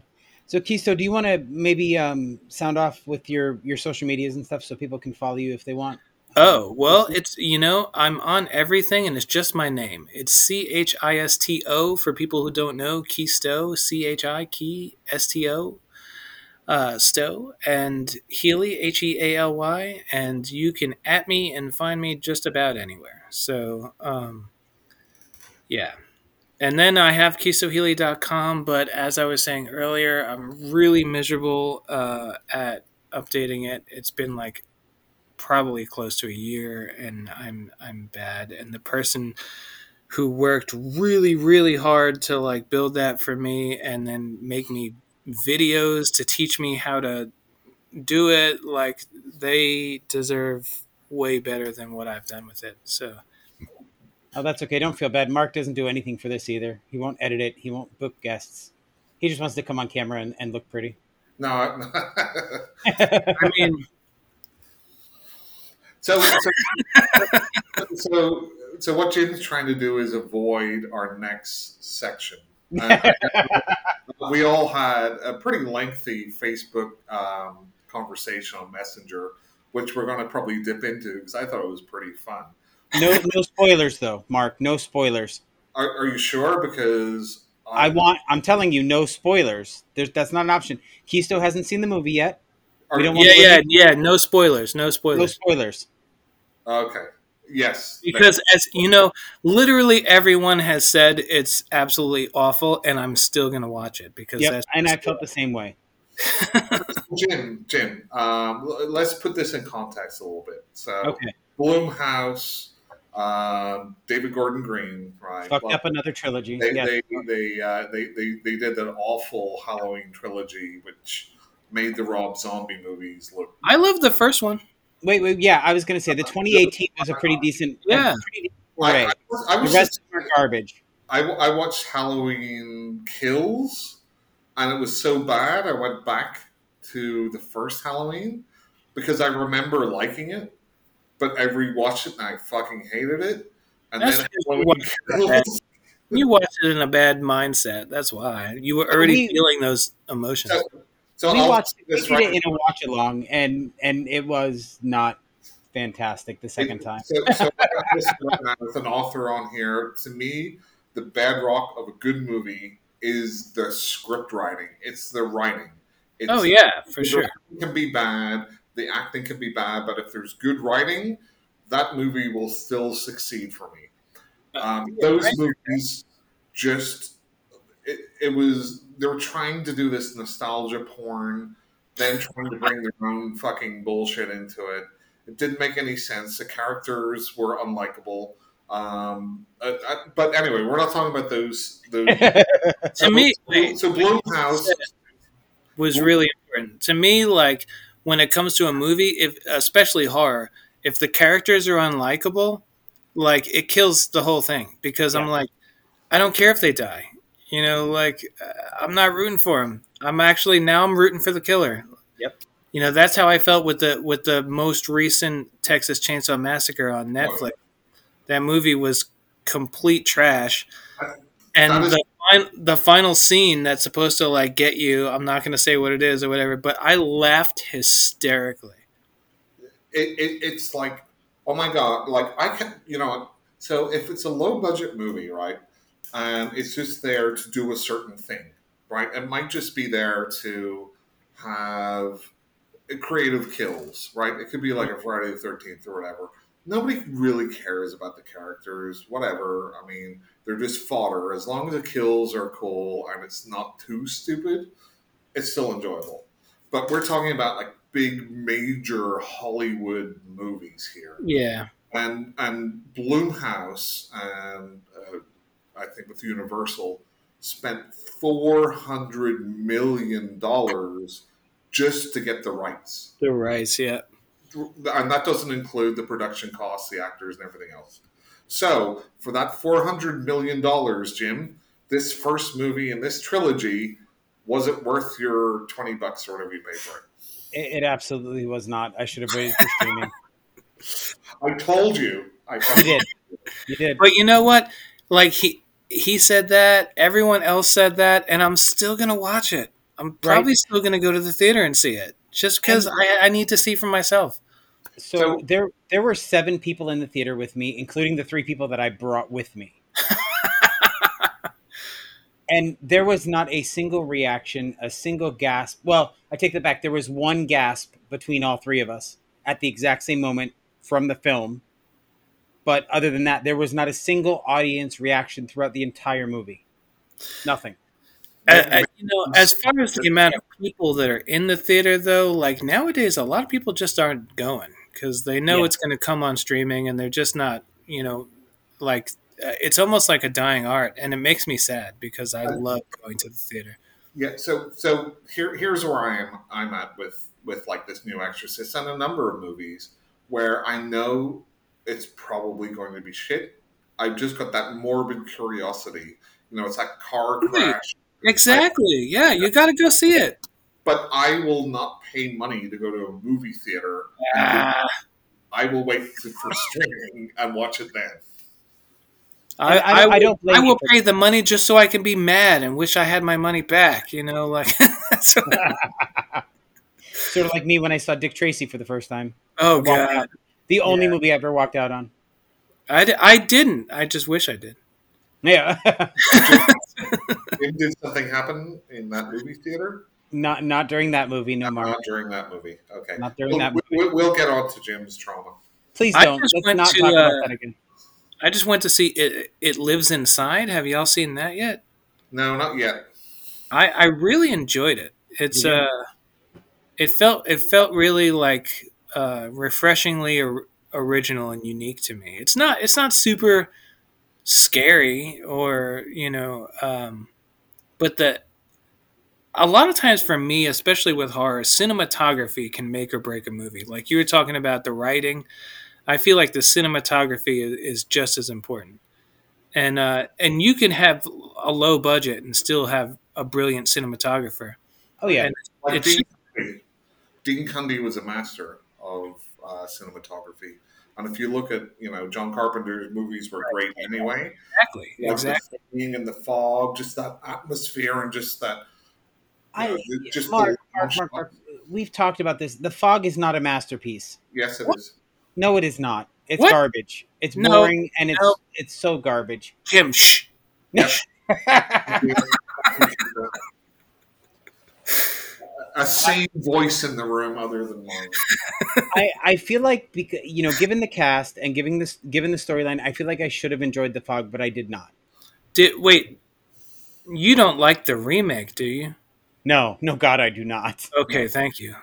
[laughs] So, Chisto, do you want to maybe um, sound off with your your social medias and stuff so people can follow you if they want? Oh well, it's you know I'm on everything and it's just my name. It's C H I S T O for people who don't know Chisto C H I Key S T O uh, Stow and Healy H E A L Y and you can at me and find me just about anywhere. So um, yeah, and then I have chistohealy.com, but as I was saying earlier, I'm really miserable uh, at updating it. It's been like probably close to a year, and I'm I'm bad. And the person who worked really really hard to like build that for me, and then make me videos to teach me how to do it, like they deserve way better than what I've done with it. So Oh, that's okay. Don't feel bad. Mark doesn't do anything for this either. He won't edit it. He won't book guests. He just wants to come on camera and, and look pretty. No, I [laughs] [laughs] mean, so, so, so, so what Jim's trying to do is avoid our next section. Uh, we all had a pretty lengthy Facebook um, conversation on Messenger, which we're going to probably dip into because I thought it was pretty fun. No, no spoilers though, Mark. No spoilers. Are, are you sure? Because I'm... I want. I'm telling you, no spoilers. There's that's not an option. Chisto hasn't seen the movie yet. we don't yeah, yeah, yeah. No spoilers. No spoilers. No spoilers. Okay. Yes. Because as you know, literally everyone has said it's absolutely awful, and I'm still going to watch it because. Yep, and I felt the same way. [laughs] Jim, Jim, um, let's put this in context a little bit. So, Okay, Blumhouse, um, David Gordon Green, right? fucked Well, up another trilogy. They yeah. they they, uh, they they they did that awful Halloween trilogy, which made the Rob Zombie movies look. I love the first one. Wait, wait, yeah, I was gonna say the 2018 was a pretty decent. Yeah. pretty decent Like, Right. I, was- I the rest just, are garbage. I, I watched Halloween Kills, and it was so bad. I went back to the first Halloween because I remember liking it, but I rewatched it and I fucking hated it. And That's then Halloween Kills. [laughs] You watched it in a bad mindset. That's why you were already We- feeling those emotions. So, so we I'll watched say we did it in a watch along, and and it was not fantastic the second It- time. So, so I this right with an author on here. To me, the bedrock of a good movie is the script writing. It's the writing. It's, oh yeah, for the sure. writing can be bad, the acting can be bad, but if there's good writing, that movie will still succeed for me. Um, those movies just it, it was they were trying to do this nostalgia porn, then trying to bring their own fucking bullshit into it. It didn't make any sense. The characters were unlikable. Um, uh, uh, but anyway, we're not talking about those. those [laughs] To me, so Blumhouse. was really important. To me, like when it comes to a movie, if especially horror, if the characters are unlikable, like it kills the whole thing because I'm like, I don't care if they die. You know, like uh, I'm not rooting for him. I'm actually now I'm rooting for the killer. Yep. You know, that's how I felt with the with the most recent Texas Chainsaw Massacre on Netflix. That movie was complete trash. And is- the, fin- the final scene that's supposed to like get you, I'm not going to say what it is or whatever, but I laughed hysterically. it, it, it's like, oh my god, like I can, you know. So if it's a low budget movie, right, and it's just there to do a certain thing, right, it might just be there to have creative kills, right? It could be like a Friday the Thirteenth or whatever. Nobody really cares about the characters, whatever. I mean, they're just fodder. As long as the kills are cool and it's not too stupid, it's still enjoyable. But we're talking about like big major Hollywood movies here, Yeah. and and Blumhouse and uh, I think with Universal spent four hundred million dollars just to get the rights, The rights, yeah. and that doesn't include the production costs, the actors, and everything else. So for that four hundred million dollars, Jim, this first movie in this trilogy was it worth your twenty bucks or whatever you paid for it? It, it absolutely was not. I should have waited for streaming. [laughs] I told you. I You did. You did. But you know what? Like he he said that, everyone else said that, and I'm still going to watch it. I'm probably still going to go to the theater and see it just because I, I need to see for myself. So, So- there there were seven people in the theater with me, including the three people that I brought with me. [laughs] and there was not a single reaction, a single gasp. Well, I take that back. There was one gasp between all three of us at the exact same moment from the film. But other than that, there was not a single audience reaction throughout the entire movie. Nothing. Uh, uh, you know, as far as the amount of people that are in the theater, though, like nowadays, a lot of people just aren't going because they know Yeah. it's going to come on streaming, and they're just not, you know, like uh, it's almost like a dying art, and it makes me sad because I love going to the theater. Yeah, so so here here's where I am I'm at with with like this new Exorcist and a number of movies where I know it's probably going to be shit. I've just got that morbid curiosity. You know, it's that car Right. crash. Exactly. Yeah, you got to go see it. But I will not pay money to go to a movie theater. Ah, I will wait for streaming and watch it then. I, I- I, I will- don't blame I will for- pay the money just so I can be mad and wish I had my money back. You know, like. [laughs] [laughs] Sort of like me when I saw Dick Tracy for the first time. oh god, out. The only Yeah. movie I ever walked out on. I, I didn't. I just wish I did. Yeah. Did, did something happen in that movie theater? not not during that movie, no more. Not during that movie. Okay. Not during We'll, that movie. we- we'll get on to Jim's trauma. Please don't. Let's not to, talk about uh, that again. I just went to see it. It lives inside. Have y'all seen that yet? No, not yet. I, I really enjoyed it. It's Yeah. uh, it felt it felt really like uh, refreshingly or, original and unique to me. It's not it's not super scary or you know, um, but the a lot of times for me, especially with horror, cinematography can make or break a movie. Like you were talking about the writing, I feel like the cinematography is, is just as important. And uh, and you can have a low budget and still have a brilliant cinematographer. Oh yeah, And Like Dean, Cundey. [clears throat] Dean Cundey was a master of uh, cinematography, and if you look at you know John Carpenter's movies were great anyway. Exactly, Like exactly. being in the fog, just that atmosphere and just that. I, know, just Mark, Mark, Mark, Mark, we've talked about this. The Fog is not a masterpiece. Yes, it What? is. No, it is not. It's What? garbage. It's No, boring and it's no. it's so garbage. Jim, [laughs] [laughs] shh. A sane voice in the room other than mine. I, I feel like because you know, given the cast and giving this given the storyline, I feel like I should have enjoyed the fog, but I did not. Did wait? You don't like the remake, do you? No, no, God, I do not. Okay, thank you.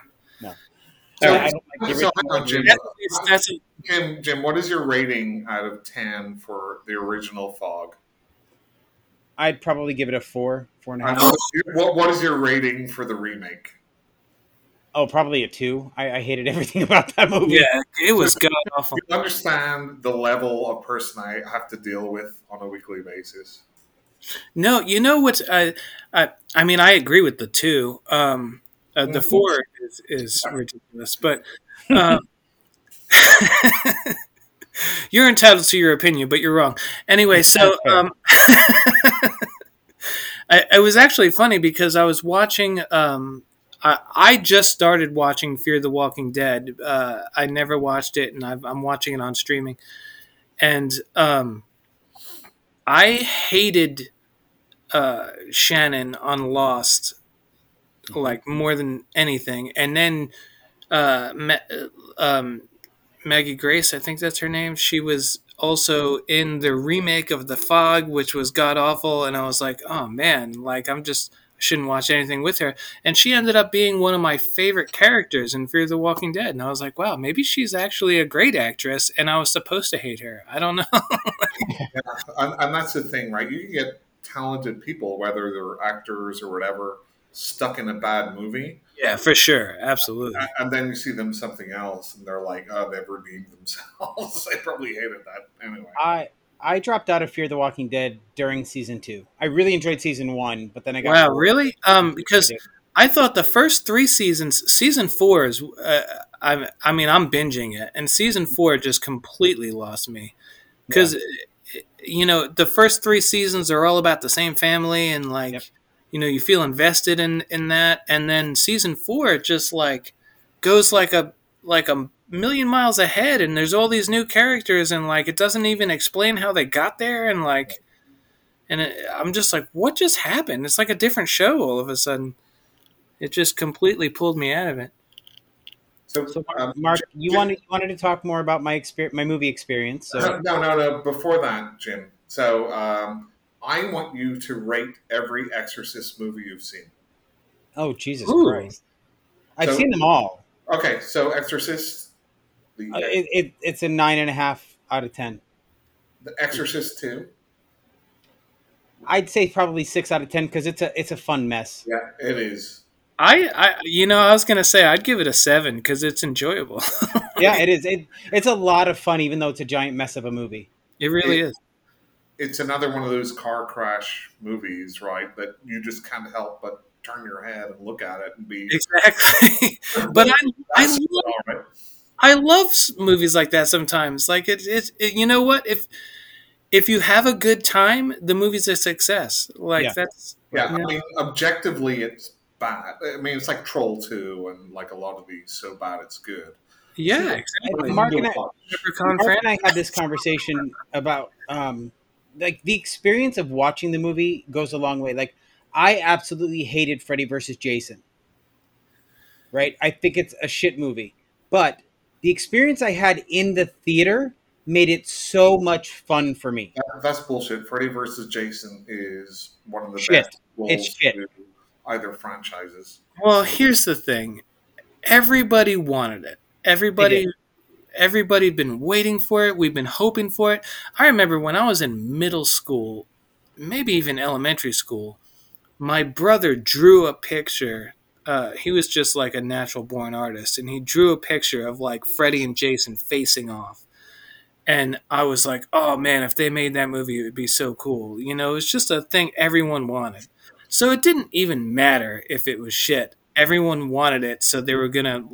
So, I don't like the so on. Jim. That's, that's a, Jim, Jim, what is your rating out of ten for the original Fog? I'd probably give it a four, four and a And half. what, is your, what, what is your rating for the remake? Oh, probably a two. I, I hated [laughs] everything about that movie. yeah, it was god awful. You understand the level of person I have to deal with on a weekly basis. No, you know what? I, I, I mean, I agree with the two. Um, uh, the Mhm. four is, is ridiculous, but um, [laughs] you're entitled to your opinion, but you're wrong. Anyway, so um, [laughs] I, it was actually funny because I was watching. Um, I, I just started watching Fear the Walking Dead. Uh, I never watched it, and I've, I'm watching it on streaming. And um, I hated uh, Shannon on Lost like more than anything. And then uh, um, Maggie Grace, I think that's her name. She was also in the remake of The Fog, which was god awful. And I was like, oh man, like I'm just I shouldn't watch anything with her. And she ended up being one of my favorite characters in Fear the Walking Dead. And I was like, wow, maybe she's actually a great actress, and I was supposed to hate her. I don't know. [laughs] And, and that's the thing, right? You can get talented people, whether they're actors or whatever, stuck in a bad movie, yeah, for sure, absolutely. and, and then you see them something else, and they're like, "Oh, they've redeemed themselves." [laughs] I probably hated that anyway. I I dropped out of Fear the Walking Dead during season two. I really enjoyed season one, but then I got Wow, really? Um, because I thought the first three seasons, season four is, uh, I, I mean, I'm binging it, and season four just completely lost me because, you know, the first three seasons are all about the same family, and like, Yep. you know, you feel invested in in that, and then season four just like goes like a like a million miles ahead, and there's all these new characters, and like it doesn't even explain how they got there, and like. And it, I'm just like, what just happened? It's like a different show all of a sudden. It just completely pulled me out of it. So, So, um, Mark, Jim- you wanted you wanted to talk more about my experience, my movie experience. So no, no, no. Before that, Jim. So, um, I want you to rate every Exorcist movie you've seen. oh Jesus Ooh. Christ, I've So- seen them all. Okay, so Exorcist, the, Uh, it, it, it's a nine and a half out of ten. the Exorcist Two. I'd say probably six out of ten because it's a it's a fun mess. Yeah, it is. I, I, you know, I was gonna say I'd give it a seven because it's enjoyable. [laughs] Yeah, it is. It it's a lot of fun, even though it's a giant mess of a movie. it really It- is. It's another one of those car crash movies, right? That you just can't help but turn your head and look at it and be. Exactly. [laughs] but [laughs] I, I love, all right. I love movies like that sometimes. Like it, it, it, you know what? If if you have a good time, the movie's a success. Like Yeah. that's Yeah, Yeah. I mean, objectively, it's bad. I mean, it's like Troll Two, and like a lot of these, so bad it's good. yeah, And exactly. Mark and I, Mark and I had this conversation about um, like the experience of watching the movie goes a long way. Like I absolutely hated Freddy versus Jason. Right? I think it's a shit movie. But the experience I had in the theater made it so much fun for me. That- That's bullshit. Freddy versus Jason is one of the Shit. best. It's shit. to- either franchises. Well, here's the thing. Everybody wanted it. Everybody everybody'd been waiting for it. We've been hoping for it. I remember when I was in middle school, maybe even elementary school, my brother drew a picture. Uh, he was just like a natural born artist, and he drew a picture of like Freddy and Jason facing off. And I was like, oh man, if they made that movie, it would be so cool. You know, it's just a thing everyone wanted. So it didn't even matter if it was shit. Everyone wanted it, so they were gonna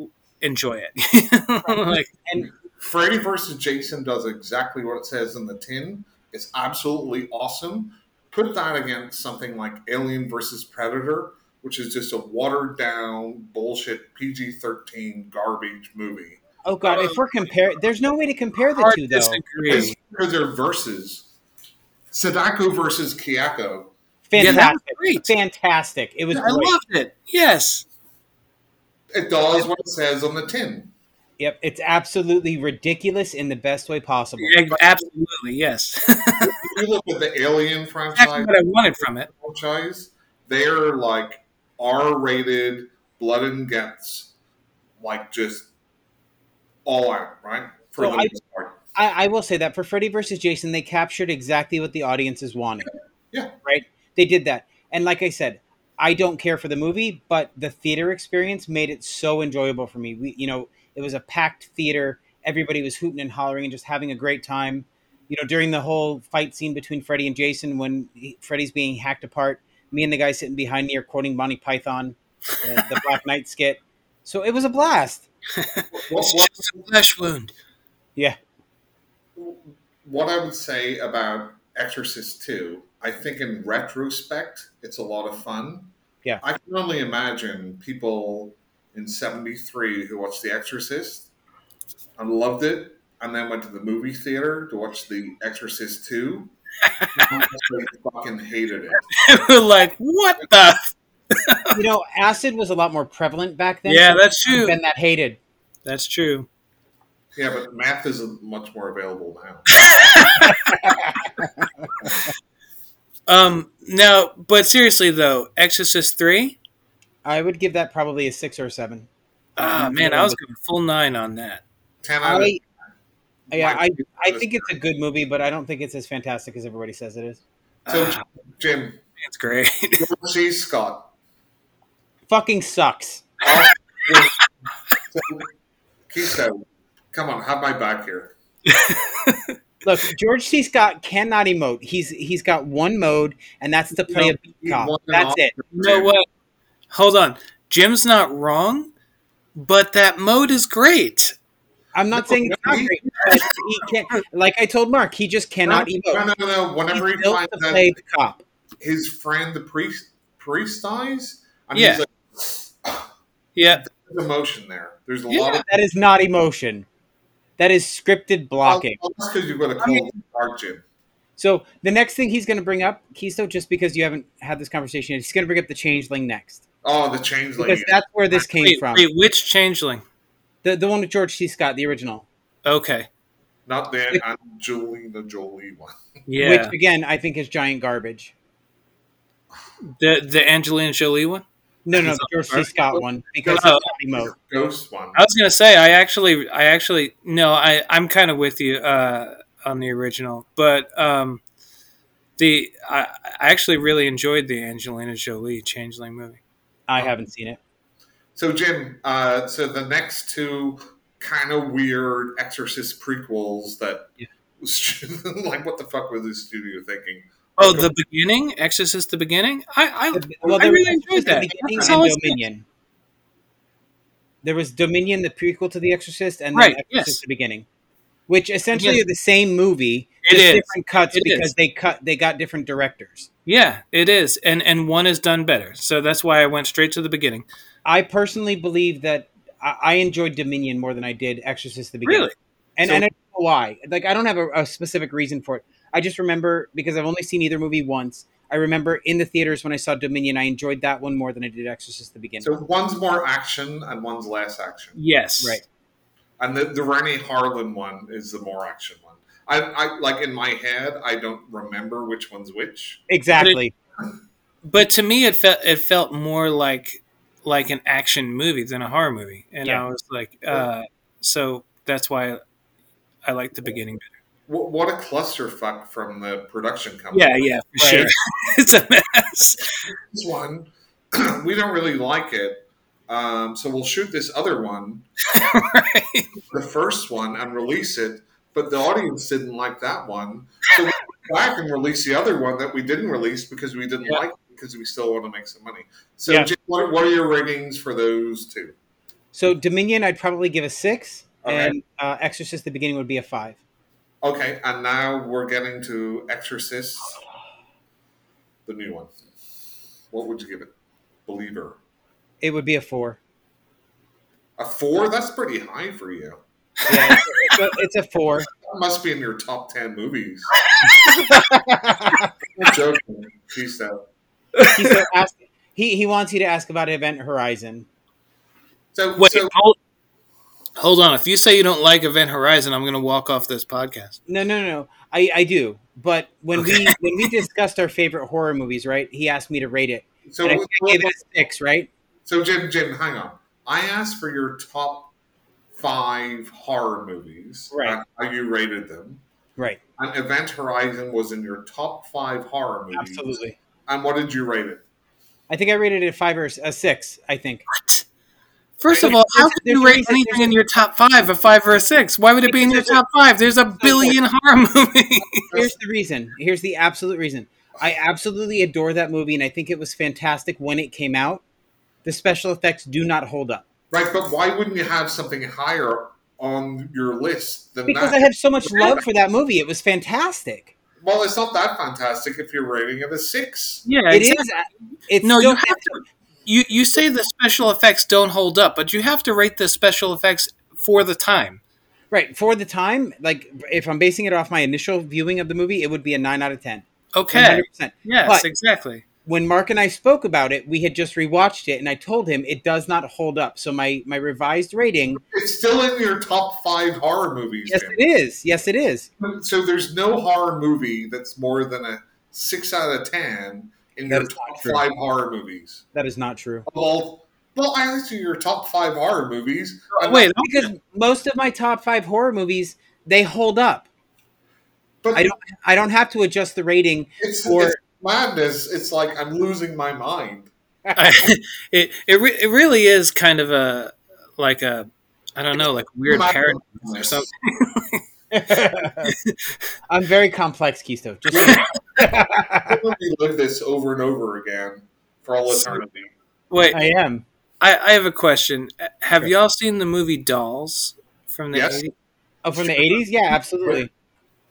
enjoy it. [laughs] like, And Freddy versus Jason does exactly what it says in the tin. It's absolutely awesome. Put that against something like Alien versus Predator, which is just a watered down bullshit PG thirteen garbage movie. oh god, if we're comparing, there's no way to compare the hard two to though. disagree. It's because they're versus Sadako versus Kayako. Yeah, that was Fantastic, great. fantastic. It was I great. loved it. Yes. It does what it says on the tin. Yep, it's absolutely ridiculous in the best way possible. Yeah, Absolutely, yes. If you look at the Alien [laughs] Exactly franchise, what I wanted from it. franchise, they're like R rated, blood and guts, like just all out, right? For So the I- part. I, I will say that for Freddy versus Jason, they captured exactly what the audiences wanted. Yeah. Right? They did that. And like I said, I don't care for the movie, but the theater experience made it so enjoyable for me. We, you know, it was a packed theater. Everybody was hooting and hollering and just having a great time. You know, during the whole fight scene between Freddy and Jason, when he, Freddy's being hacked apart, me and the guy sitting behind me are quoting Monty Python, [laughs] uh, the Black Knight skit. So it was a blast. [laughs] What, It's what, just a flesh wound. Yeah. what I would say about Exorcist 2, I think in retrospect, it's a lot of fun. Yeah. I can only imagine people in 73 who watched The Exorcist and loved it and then went to the movie theater to watch The Exorcist 2. They fucking hated it. [laughs] We're like, what the? You know, acid was a lot more prevalent back then. Yeah, so that's it would have true. Been that hated. That's true. Yeah, but math is much more available now. [laughs] Um, no, but seriously though, Exorcist three. I would give that probably a six or a seven. Ah, man, I was going full nine on that. 10 out of I, yeah, I, I think it's a good movie, but I don't think it's as fantastic as everybody says it is. So, Ah, Jim, it's great. [laughs] George Scott. Fucking sucks. so, Chisto, come on, have my back here. [laughs] Look, George C. Scott cannot emote. He's he's got one mode, and that's to play a beat He cop. That's it. Oscar. you know what? Hold on, Jim's not wrong, but that mode is great. I'm not No, saying it's not he- great, but he can't. Like I told Mark, he just cannot No, emote. no, no, no. Whenever he He's built finds to out play the cop. his friend, the priest, priest dies, and Yeah. he's like, [sniffs] Yeah, there's emotion there. There's a Yeah. lot of That is not emotion. That is scripted blocking. Well, that's because you've got a I mean- cold heart, Jim. So the next thing he's going to bring up, Chisto, just because you haven't had this conversation, yet, he's going to bring up the changeling next Oh, the changeling. because that's where this came wait, from. wait, which changeling? The the one with George C. Scott, the original. Okay, Not the Angelina Jolie one. yeah, Which again, I think is giant garbage. the the Angelina Jolie one. No, no, Is the that George C. Scott one because Oh. it's not emote. Ghost one. I was gonna say I actually I actually no I I'm kind of with you uh, on the original, but um, the I, I actually really enjoyed the Angelina Jolie Changeling movie. I haven't seen it. So, Jim, uh, so the next two kind of weird Exorcist prequels that Yeah. [laughs] like, what the fuck was the studio thinking? Oh, the uh, beginning, Exorcist, the beginning. I I, Well, I there really was enjoyed the that. beginning That's and all I said. Dominion. There was Dominion, the prequel to The Exorcist, and then Exorcist, yes. the beginning, which essentially Yes. are the same movie, It just is. different cuts It because is. they cut they got different directors. Yeah, it is, and and one is done better. So that's why I went straight to the beginning. I personally believe that I, I enjoyed Dominion more than I did Exorcist the beginning. Really? And, So- and I don't know why. Like I don't have a, a specific reason for it. I just remember because I've only seen either movie once. I remember in the theaters when I saw Dominion, I enjoyed that one more than I did Exorcist the beginning. So, one's more action and one's less action. Yes. Right. And the, the Renny Harlin one is the more action one. I, I like in my head, I don't remember which one's which. exactly. but to me, it felt it felt more like like an action movie than a horror movie, and Yeah. I was like, uh, so that's why I like the beginning better. What a clusterfuck from the production company. Yeah, yeah, for Right. sure. [laughs] it's a mess. This one, [clears throat] we don't really like it. Um, so we'll shoot this other one, [laughs] right. the first one, and release it. But the audience didn't like that one. So we go back and release the other one that we didn't release because we didn't Yeah. like it because we still want to make some money. So, Yeah. Jim, what, what are your ratings for those two? So Dominion, I'd probably give a six, Okay. and uh, Exorcist, the beginning would be a five. Okay, and now we're getting to Exorcist, the new one. What would you give it? Believer. It would be a four. A four? That's pretty high for you. Yeah, it's, a, it's a four. [laughs] That must be in your top ten movies. [laughs] I'm joking. Peace out. He's so ask, he he wants you to ask about Event Horizon. So, Wait, so hold, hold on. If you say you don't like Event Horizon, I'm going to walk off this podcast. No, no, no, no. I, I do. But when we when we discussed our favorite horror movies, right? He asked me to rate it, so, and I think I gave it a six, right? so Jim, Jim, hang on. I asked for your top five horror movies. Right. and How you rated them. Right. And Event Horizon was in your top five horror movies. Absolutely. And what did you rate it? I think I rated it a five or a six. I think. What? First of all, how there's- can you rate anything in your top five, a five or a six? Why would it be in your top five? There's a billion horror movies. Here's the reason. Here's the absolute reason. I absolutely adore that movie, and I think it was fantastic when it came out. The special effects do not hold up Right, but why wouldn't you have something higher on your list than because that? I have so much love for that movie. It was fantastic. Well, it's not that fantastic if you're rating it a six. Yeah, It is. exactly. Uh, it's No, you have to. You you say the special effects don't hold up, but you have to rate the special effects for the time. right for the time. Like if I'm basing it off my initial viewing of the movie, it would be a nine out of ten. Okay. 100%. Yes, But- exactly. When Mark and I spoke about it, we had just rewatched it, and I told him it does not hold up. So my my revised rating, It's still in your top five horror movies. yes, Jim. it is. Yes, it is. So there's no horror movie that's more than a six out of ten in That your top five horror movies. That is not true. Well, well, I asked you your top five horror movies. Oh, and Wait, Because most of my top five horror movies they hold up. but I don't. I don't have to adjust the rating. It's, or- it's madness. It's like I'm losing my mind. [laughs] it it, re- it really is kind of a like a I don't know like weird Madness. paradox or something. [laughs] I'm very complex, Chisto. Just How would we live this over and over again for all eternity? Wait, I am. I, I have a question. Have Sure. y'all seen the movie Dolls from the Yes. 80s? Oh, from the '80s? Yeah, absolutely.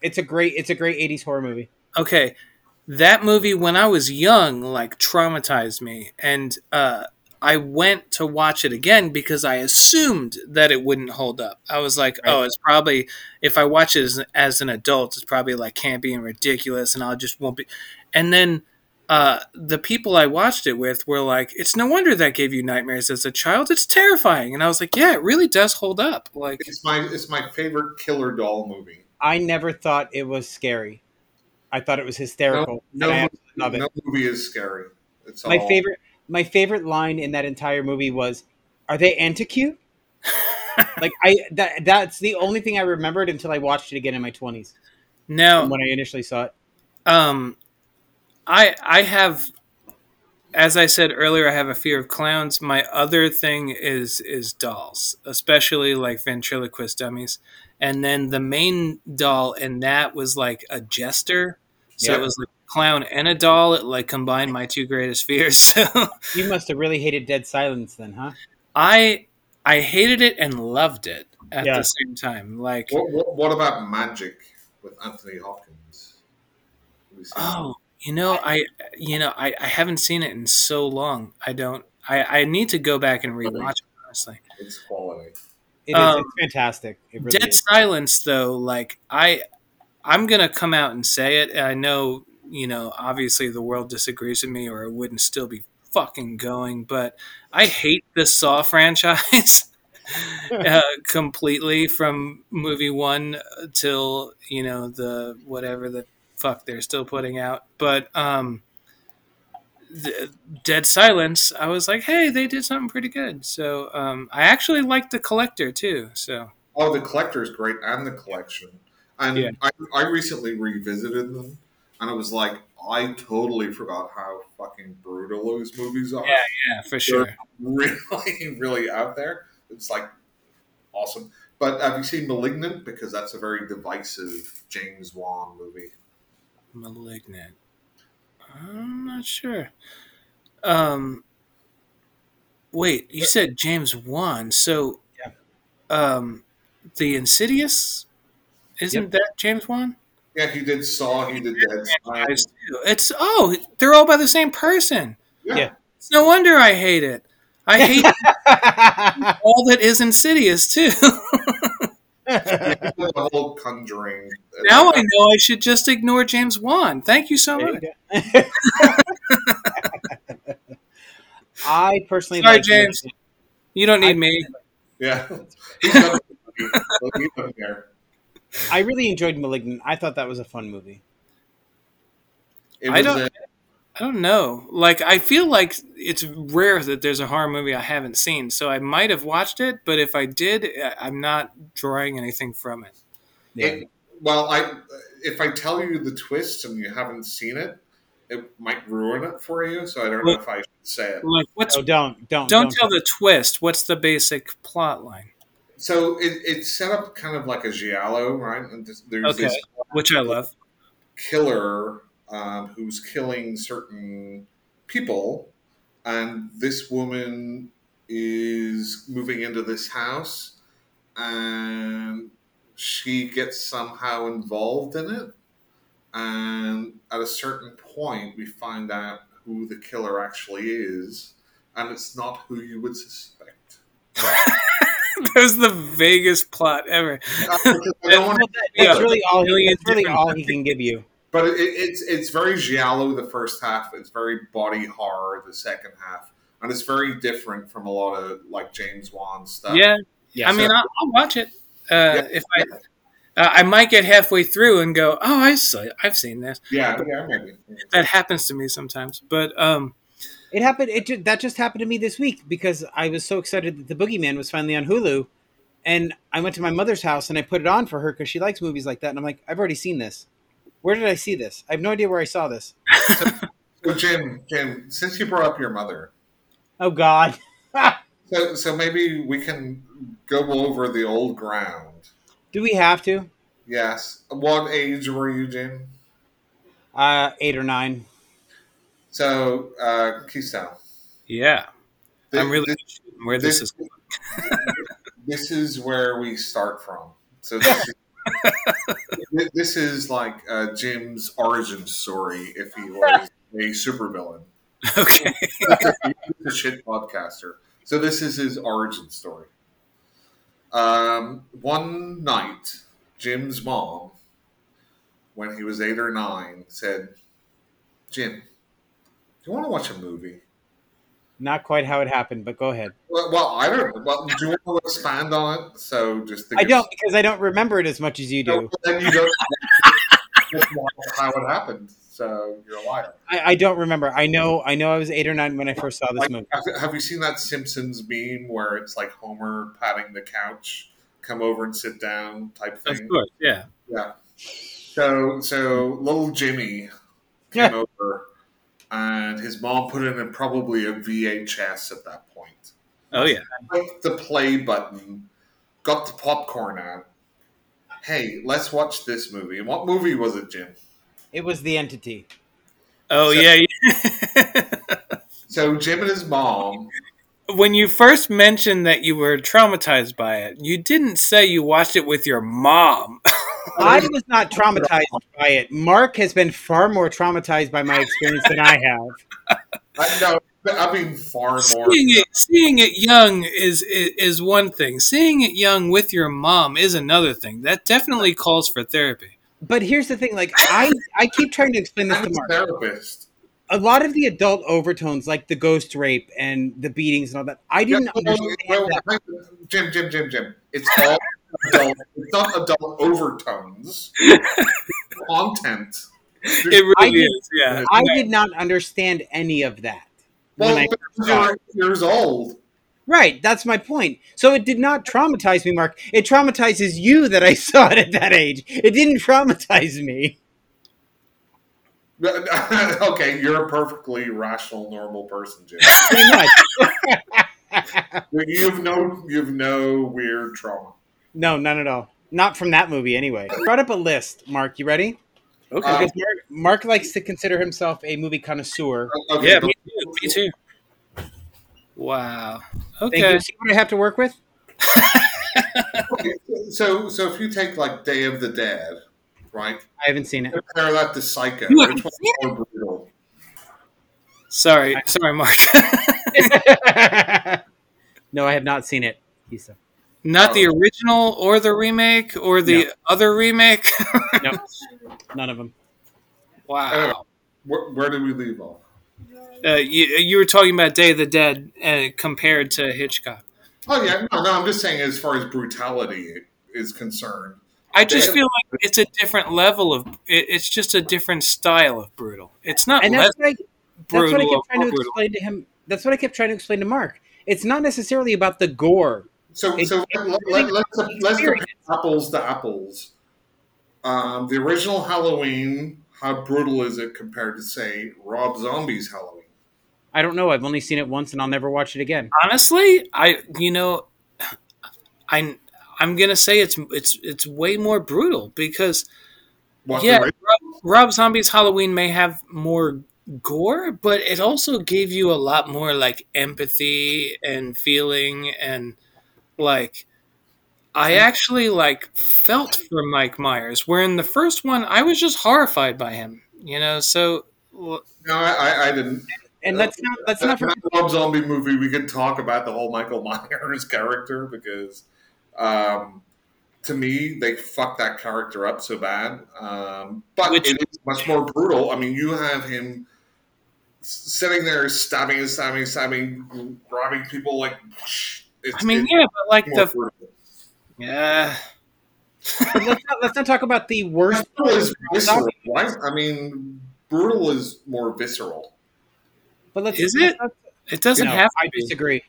It's a great. It's a great '80s horror movie. Okay, that movie when I was young like traumatized me, and uh, I went to watch it again because I assumed that it wouldn't hold up. I was like, Right. oh, it's probably if I watch it as, as an adult, it's probably like campy and ridiculous, and I'll just won't be. And then uh, the people I watched it with were like, it's no wonder that gave you nightmares as a child. It's terrifying, and I was like, yeah, it really does hold up. Like, It's my it's my favorite killer doll movie. I never thought it was scary. I thought it was hysterical. No, no, no movie is scary. It's my all, favorite. My favorite line in that entire movie was, "Are they anti-cute?" [laughs] like I that that's the only thing I remembered until I watched it again in my twenties No, when I initially saw it. Um, I I have, as I said earlier, I have a fear of clowns. My other thing is is dolls, especially like ventriloquist dummies. And then the main doll in that was like a jester, so Yeah. it was like a clown and a doll. It like combined my two greatest fears. [laughs] So You must have really hated Dead Silence then, huh? I I hated it and loved it at Yeah. the same time. Like What, what, what about Magic with Anthony Hopkins? Have you Oh, you know, I you know, I, I haven't seen it in so long. I don't I, I need to go back and rewatch it, honestly. it? It's quality. It is. Um, it's fantastic. It really Dead is. Silence though, like I I'm gonna come out and say it. I know, you know, obviously the world disagrees with me or it wouldn't still be fucking going, but I hate the Saw [laughs] franchise. [laughs] uh, completely from movie one till you know the whatever the fuck they're still putting out but um Dead Silence, I was like, hey, they did something pretty good. So um, I actually liked the collector too. So Oh, the collector is great, and the collection. And Yeah. I, I recently revisited them, and it was like I totally forgot how fucking brutal those movies are. Yeah. yeah, for sure. [laughs] really, really out there. It's like awesome. But have you seen *Malignant*? Because that's a very divisive James Wan movie. Malignant. I'm not sure. Um, wait, you said James Wan, so Yeah. um, the Insidious isn't Yep. that James Wan? Yeah, he did *Saw*. He did *Dead Silence*. It's oh, they're all by the same person. Yeah. Yeah. It's no wonder I hate it. I hate [laughs] all that is Insidious too. Yeah, he did the whole Conjuring. now I know I should just ignore James Wan. Thank you so much. [laughs] I personally Sorry, like James. You don't need me. Yeah, [laughs] I really enjoyed *Malignant*. I thought that was a fun movie. It I don't- a- I don't know. Like I feel like it's rare that there's a horror movie I haven't seen. So I might have watched it, but if I did, I- I'm not drawing anything from it. Yeah. It- well, I if I tell you the twist and you haven't seen it, it might ruin it for you. So I don't know if I should say it. Like what's oh, don't don't don't tell the twist. What's the basic plot line? So it, it's set up kind of like a giallo, right? And there's Okay. this Which I love. killer um, who's killing certain people, and this woman is moving into this house, and she gets somehow involved in it. And at a certain point, we find out who the killer actually is, and it's not who you would suspect. [laughs] [laughs] that was the vaguest plot ever. Uh, because [laughs] wanna, that's really all. He, that's really all he can give you. But it, it's it's very giallo the first half. It's very body horror the second half, and it's very different from a lot of like James Wan stuff. Yeah, Yeah, I mean, I'll, I'll watch it. Uh, If I, uh, I might get halfway through and go, "Oh, I saw, I've seen this." yeah, yeah, maybe. That happens to me sometimes. But um, It happened. It ju- that just happened to me this week because I was so excited that the Boogeyman was finally on Hulu, and I went to my mother's house and I put it on for her because she likes movies like that, and I'm like, I've already seen this. Where did I see this? I have no idea where I saw this. So Jim, Jim, since you brought up your mother, Oh God. [laughs] so so maybe we can go over the old ground. Do we have to? Yes. What age were you, Jim? Uh, eight or nine. So, uh, Keystone. yeah, I'm really thi- interested in where this is. [laughs] this is where we start from. So this, is, [laughs] this is like uh, Jim's origin story if he was a supervillain, [laughs] Okay. a shit podcaster. So this is his origin story. Um, one night, Jim's mom, when he was eight or nine, said, "Jim, you want to watch a movie?" Not quite how it happened, but go ahead. Well, well I don't know. Well, do you want to expand on it? So just think I don't because I don't remember it as much as you do. No, then you don't know [laughs] how it happened. So you're a liar. I, I don't remember. I know. I know. I was eight or nine when I first saw this Like, movie. have, have you seen that Simpsons meme where it's like Homer patting the couch, come over and sit down type Of thing? course, yeah. Yeah. So so little Jimmy [laughs] came over, and his mom put in a, probably a VHS at that point. Oh yeah. Clicked the play button, got the popcorn out. Hey, let's watch this movie. And what movie was it, Jim? It was the entity. Oh So- yeah. yeah. So Jim and his mom when you first mentioned that you were traumatized by it, you didn't say you watched it with your mom. [laughs] I was not traumatized by it. Mark has been far more traumatized by my experience than I have. [laughs] I know. I mean, far more. seeing it, seeing it young is, is is one thing. Seeing it young with your mom is another thing. That definitely calls for therapy. But here's the thing: like I, I keep trying to explain this I'm to a Mark. therapist. A lot of the adult overtones, like the ghost rape and the beatings and all that, I didn't Yeah, understand well, that. Jim, Jim, Jim, Jim. It's all adult. It's not adult overtones. [laughs] Content It really I did- is. Yeah. I did not understand any of that. Well, when I because you're years old. Right, that's my point. So it did not traumatize me, Mark. It traumatizes you that I [laughs] saw it at that age. It didn't traumatize me. [laughs] okay, you're a perfectly rational, normal person, Jim. You have no, you have no weird trauma. No, none at all. Not from that movie, anyway. I brought up a list, Mark. You ready? Okay. Because Mark, Mark likes to consider himself a movie connoisseur. Okay, yeah, me too. Me too. Wow. Thank Okay. you. See what I have to work with? okay, [laughs] So, so if you take like Day of the Dead, right? I haven't seen it. Compare that to Psycho. You Which haven't one's more brutal? Sorry. Sorry, Mark. [laughs] [laughs] no, I have not seen it. Kisa. Not the original or the remake or the other remake. [laughs] No, none of them. wow. Where, where did we leave off? Uh, you, you were talking about Day of the Dead uh, compared to Hitchcock. Oh yeah, no, no. I'm just saying, as far as brutality is concerned, I just feel like it's a different level of. It, it's just a different style of brutal. It's not And less that's what I, that's what I kept trying to more brutal. explain to him. That's what I kept trying to explain to Mark. It's not necessarily about the gore. So, It- so it- let, let, let's let's compare apples to apples. Um, the original Halloween, how brutal is it compared to say Rob Zombie's Halloween? I don't know. I've only seen it once, and I'll never watch it again. Honestly, I you know, I I'm gonna say it's it's it's way more brutal because What yeah, the Rob, Rob Zombie's Halloween may have more gore, but it also gave you a lot more like empathy and feeling and like I actually like felt for Mike Myers. Where in the first one, I was just horrified by him. You know, so No, I, I, I didn't. And let's not let's not That forget. Rob Zombie movie, we could talk about the whole Michael [laughs] Myers character because, um, to me, they fucked that character up so bad. Um, but Which- it is much more brutal. I mean, you have him sitting there stabbing and stabbing and stabbing, grabbing people like. It's, I mean, it's yeah, but like the brutal. yeah. [laughs] Let's not let's not talk about the worst. Brutal is [laughs] visceral, right? I mean, brutal is more visceral. But let's. Is let's it? It doesn't no, have I to be. disagree.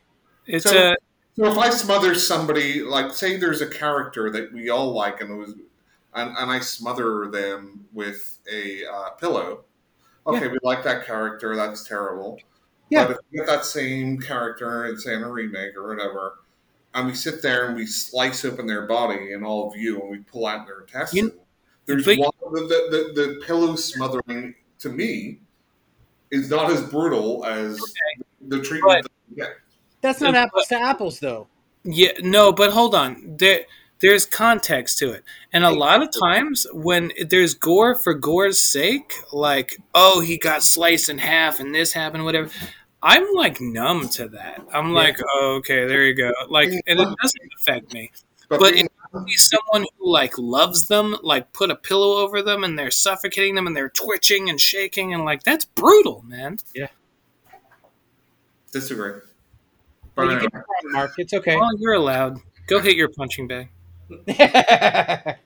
It's So- a So if I smother somebody, like say there's a character that we all like, and it was, and, and I smother them with a uh, pillow. Okay, we like that character. That's terrible. Yeah. But if we get that same character and say in a remake or whatever, and we sit there and we slice open their body in all view, and we pull out their intestine. You- there's but- one the, the, the, the pillow smothering to me is not as brutal as the treatment. that. That's not apples to apples, though. Yeah, no, but hold on. There, there's context to it, and a lot of times when there's gore for gore's sake, like oh he got sliced in half and this happened, whatever. I'm like numb to that. I'm like, oh, okay, there you go. Like, and it doesn't affect me. But being- if you see someone who like loves them, like put a pillow over them and they're suffocating them and they're twitching and shaking and like that's brutal, man. Yeah. Disagree. Well, But you anyway. can try, Mark. It's okay. Well, you're allowed. Go hit your punching bag. [laughs]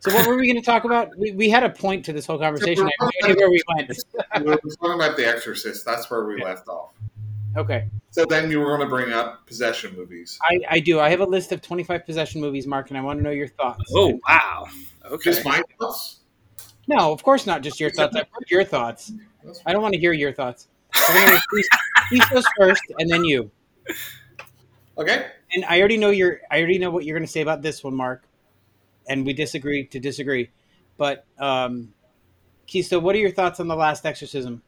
so what were we going to talk about? We, we had a point to this whole conversation. I have no idea where we went. [laughs] we were talking about The Exorcist. That's where we left off. Okay, So then you were going to bring up possession movies. I, I do. I have a list of 25 possession movies, Mark, and I want to know your thoughts. Oh wow. Okay. Just my thoughts. No, of course not just your thoughts. I've heard your thoughts. I don't want to hear your thoughts. We're going to please, please goes first, and then you. Okay. And I already know your. I already know what you're going to say about this one, Mark. And we disagree to disagree, but um, Chisto, what are your thoughts on the Last Exorcism?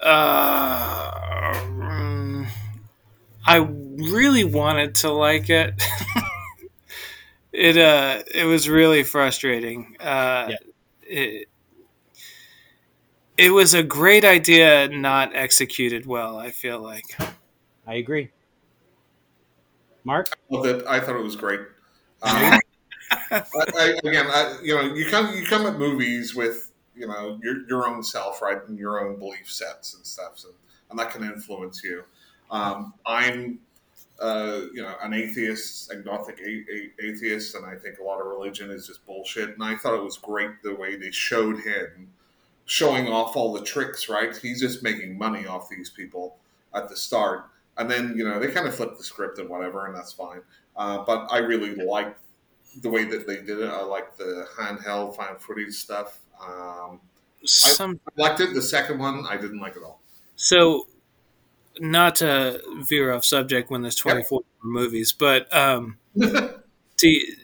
Uh, mm, I really wanted to like it. [laughs] it uh, it was really frustrating. Uh, Yeah. it, it was a great idea, not executed well. I feel like. I agree. Mark, Well, that I thought it was great. [laughs] Um, I, I, again, I, you know, you come you come at movies with you know your your own self, right, and your own belief sets and stuff, and, and that can influence you. Um, I'm, uh, you know, an atheist, agnostic a- a- atheist, and I think a lot of religion is just bullshit. And I thought it was great the way they showed him showing off all the tricks, right? He's just making money off these people at the start, and then you know they kind of flip the script and whatever, and that's fine. Uh, but I really like the way that they did it. I like the handheld found footage stuff. Um, Some I liked it. The second one, I didn't like at all. so not to veer off subject when there's 24 movies, but um, [laughs] do you,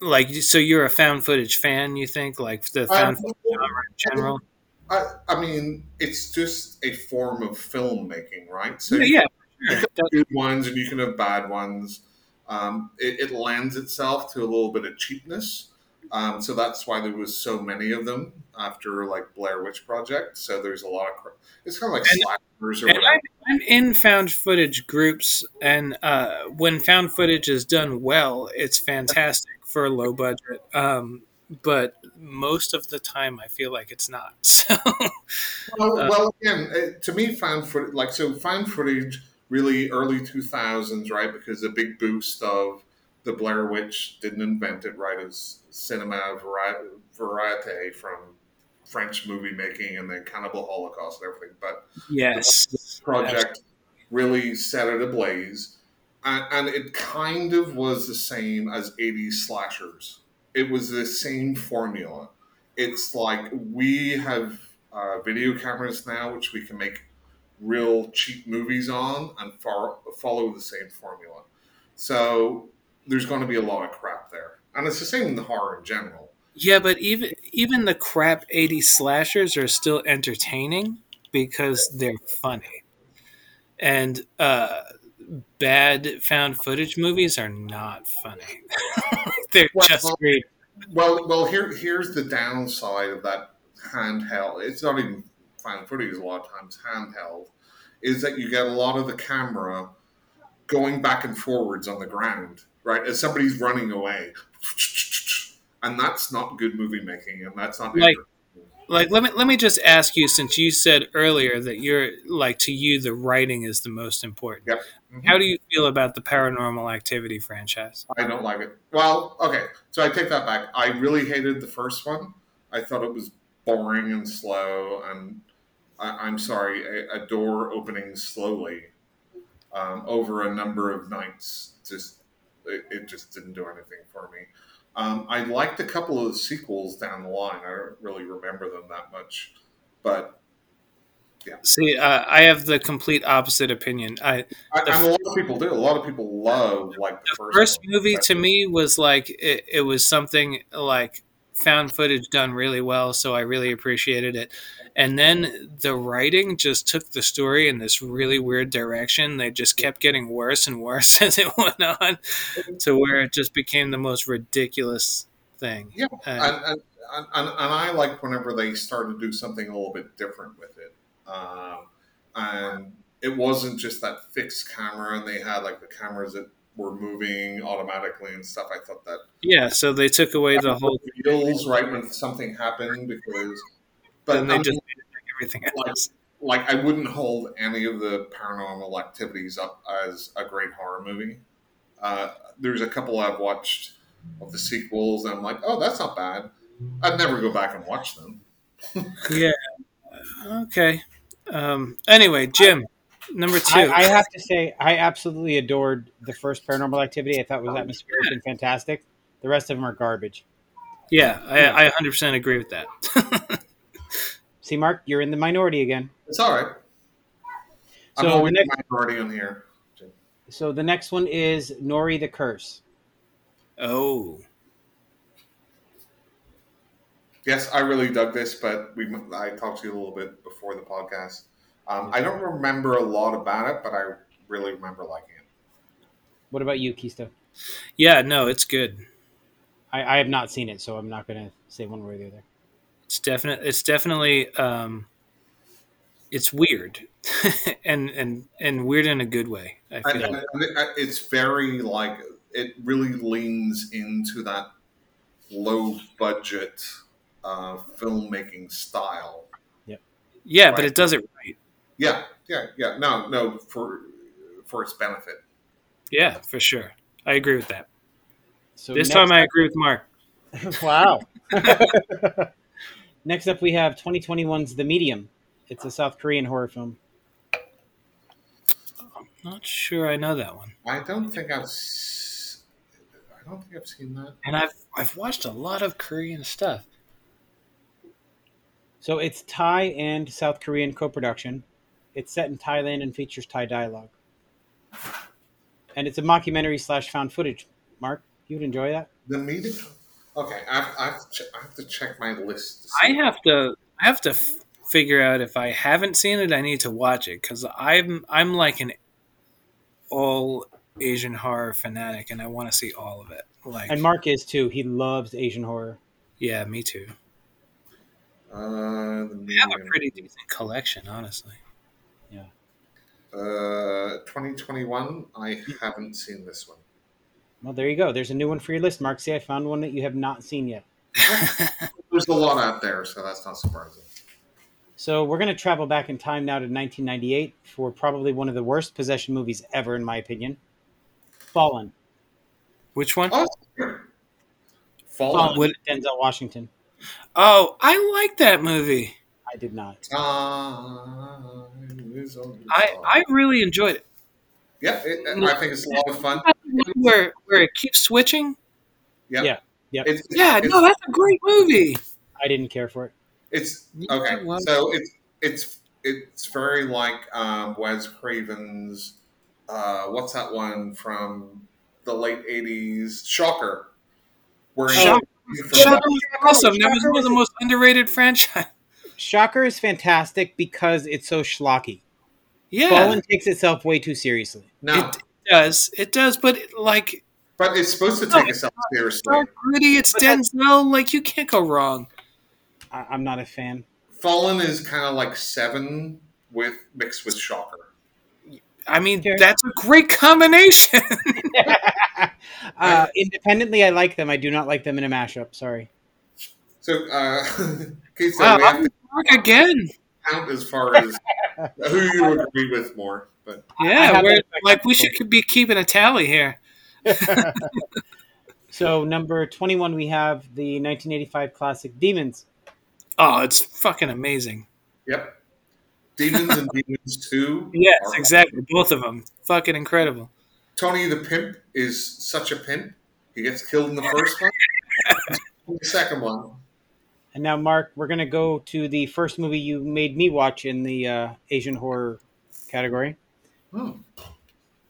like so you're a found footage fan? You think like the found Um, footage genre in general? I, I mean, it's just a form of filmmaking, right? So yeah, yeah, you can have good ones and you can have bad ones. Um, it, it lends itself to a little bit of cheapness. Um, so that's why there was so many of them after like Blair Witch Project. So there's a lot of cr- it's kind of like And- slashers or whatever. I'm, I'm in found footage groups, and uh, when found footage is done well, it's fantastic for a low budget. Um, but most of the time, I feel like it's not. [laughs] So Well, Uh, well again, uh, to me, found footage like so found footage really early two thousands, right? Because the big boost of the Blair Witch didn't invent it, right? As cinema vari- variete from French movie making and then Cannibal Holocaust and everything. But yes, project really set it ablaze, and, and it kind of was the same as 80s slashers. It was the same formula. It's like we have uh, video cameras now, which we can make real cheap movies on and far, follow the same formula. So there's going to be a lot of crap there, and it's the same in the horror in general. Yeah, but even even the crap 80s slashers are still entertaining because they're funny. And uh, bad found footage movies are not funny. [laughs] they're Well, just great. Well, well, here here's the downside of that handheld. It's not even found footage a lot of times handheld, is that you get a lot of the camera going back and forwards on the ground, right? As somebody's running away, and that's not good movie making, and that's not Like- Like let me let me just ask you since you said earlier that you're like to you the writing is the most important. Yep. Mhm. How do you feel about the paranormal activity franchise? I don't like it. Well, okay, so I take that back. I really hated the first one. I thought it was boring and slow, and I, I'm sorry, a, a door opening slowly um, over a number of nights just it, it just didn't do anything for me. Um, I liked a couple of the sequels down the line. I don't really remember them that much, but yeah. See, uh, I have the complete opposite opinion. I I, and a lot of people do. A lot of people love like the, the first, first movie to me was like it, it was something like found footage done really well so i really appreciated it. And then the writing just took the story in this really weird direction. They just kept getting worse and worse [laughs] as it went on to where it just became the most ridiculous thing. Yeah, And- and, and, and, and I like whenever they started to do something a little bit different with it. Um, and it wasn't just that fixed camera, and they had like the cameras that were moving automatically and stuff. I thought that yeah so they took away the whole feels right when something happened because, but then they I mean, just everything else like I wouldn't hold any of the paranormal activities up as a great horror movie. Uh, there's a couple I've watched of the sequels, and I'm like, oh, that's not bad. I'd never go back and watch them. [laughs] yeah okay um anyway jim number two I, I have to say, I absolutely adored the first Paranormal Activity. I thought it was oh, atmospheric and fantastic. The rest of them are garbage. Yeah, I, I 100% agree with that. [laughs] See, Mark, you're in the minority again. It's all right. I'm So always the the next, minority on here. so the next one is Noroi the Curse. oh, Yes, I really dug this, but we I talked to you a little bit before the podcast. Um, I don't remember a lot about it, but I really remember liking it. What about you, Chisto? yeah, no, it's good. I, I have not seen it, so I'm not going to say one way or the other. It's definite. It's definitely. Um, it's weird, [laughs] and and and weird in a good way. I feel. and it- it's very like it really leans into that low budget uh, filmmaking style. yeah, but it does it right. Yeah, yeah, yeah. No, no, for for its benefit. Yeah, for sure. I agree with that. So This next time, I agree with Mark. [laughs] wow. [laughs] Next up, we have 2021's The Medium. It's a South Korean horror film. I'm not sure I know that one. I don't think I've. s- I don't think I've seen that. And I've I've watched a lot of Korean stuff. So it's Thai and South Korean co-production. It's set in Thailand and features Thai dialogue. And it's a mockumentary slash found footage. Mark, you would enjoy that? The meeting. Okay, I have, I have, to, ch- I have to check my list. To I see. have to I have to f- figure out if I haven't seen it. I need to watch it because I'm I'm like an all Asian horror fanatic, and I want to see all of it. Like, And Mark is too. He loves Asian horror. yeah, me too. Uh, the We have a pretty decent collection, honestly. Uh, 2021. I haven't seen this one. Well, there you go. There's a new one for your list, Mark. See, I found one that you have not seen yet. [laughs] There's a lot out there, so that's not surprising. So we're going to travel back in time now to 1998 for probably one of the worst possession movies ever, in my opinion. Fallen. Which one? Oh, Fallen. Fallen with Denzel Washington. Oh, I like that movie. I did not. Time is on your I. I really enjoyed it. yeah, it, I think it's a lot of fun. Where where it keeps switching. Yeah, Yeah, yep. It's, Yeah, it's, no, that's a great movie. I didn't care for it. It's okay. did well. So it's it's it's very like um, Wes Craven's. Uh, what's that one from the late '80s? Shocker. Where Shocker. from- Shocker was awesome. That was one of the most underrated franchise. Shocker is fantastic because it's so schlocky. Yeah, Fallen takes itself way too seriously. No, it does. It does, but like but it's supposed to take itself seriously. so gritty. It's But that's- Denzel. Like you can't go wrong. I- I'm not a fan. Fallen is kind of like Seven with mixed with Shocker. I mean, Okay. that's a great combination. [laughs] [laughs] uh, independently, I like them. I do not like them in a mashup. Sorry. So, uh, [laughs] okay, so wow, we have I'm to again. Count as far as who you would [laughs] agree with more. But Yeah, we're, like we should be keeping a tally here. [laughs] So number 21, we have the 1985 classic Demons. Oh, it's fucking amazing. yep, Demons and Demons Two. [laughs] Yes, are- exactly. Both of them, fucking incredible. Tony the pimp is such a pimp. He gets killed in the first one. the second one. And now, Mark, we're going to go to the first movie you made me watch in the uh, Asian horror category Oh,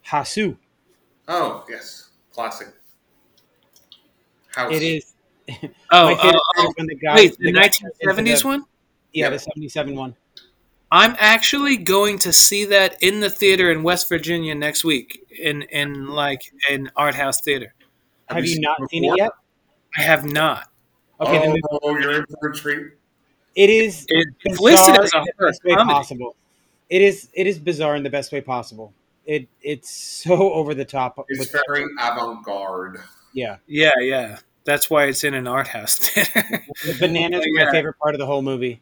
Hausu. oh yes, classic. House. It is. [laughs] Oh, my favorite oh, oh, when the guy. wait, the the guy 1970s the- one? Yeah, Yeah. the 77 one. I'm actually going to see that in the theater in West Virginia next week in in like an art house theater. Have, you you seen not it seen it yet? I have not. Okay, then oh, oh, you're in for a treat. it is It's listed bizarre as a in the horror best way comedy. possible. It is. It is bizarre in the best way possible. It it's so [laughs] over the top. It's With, very avant-garde. yeah, Yeah, yeah. That's why it's in an art house theater. the bananas are my favorite part of the whole movie.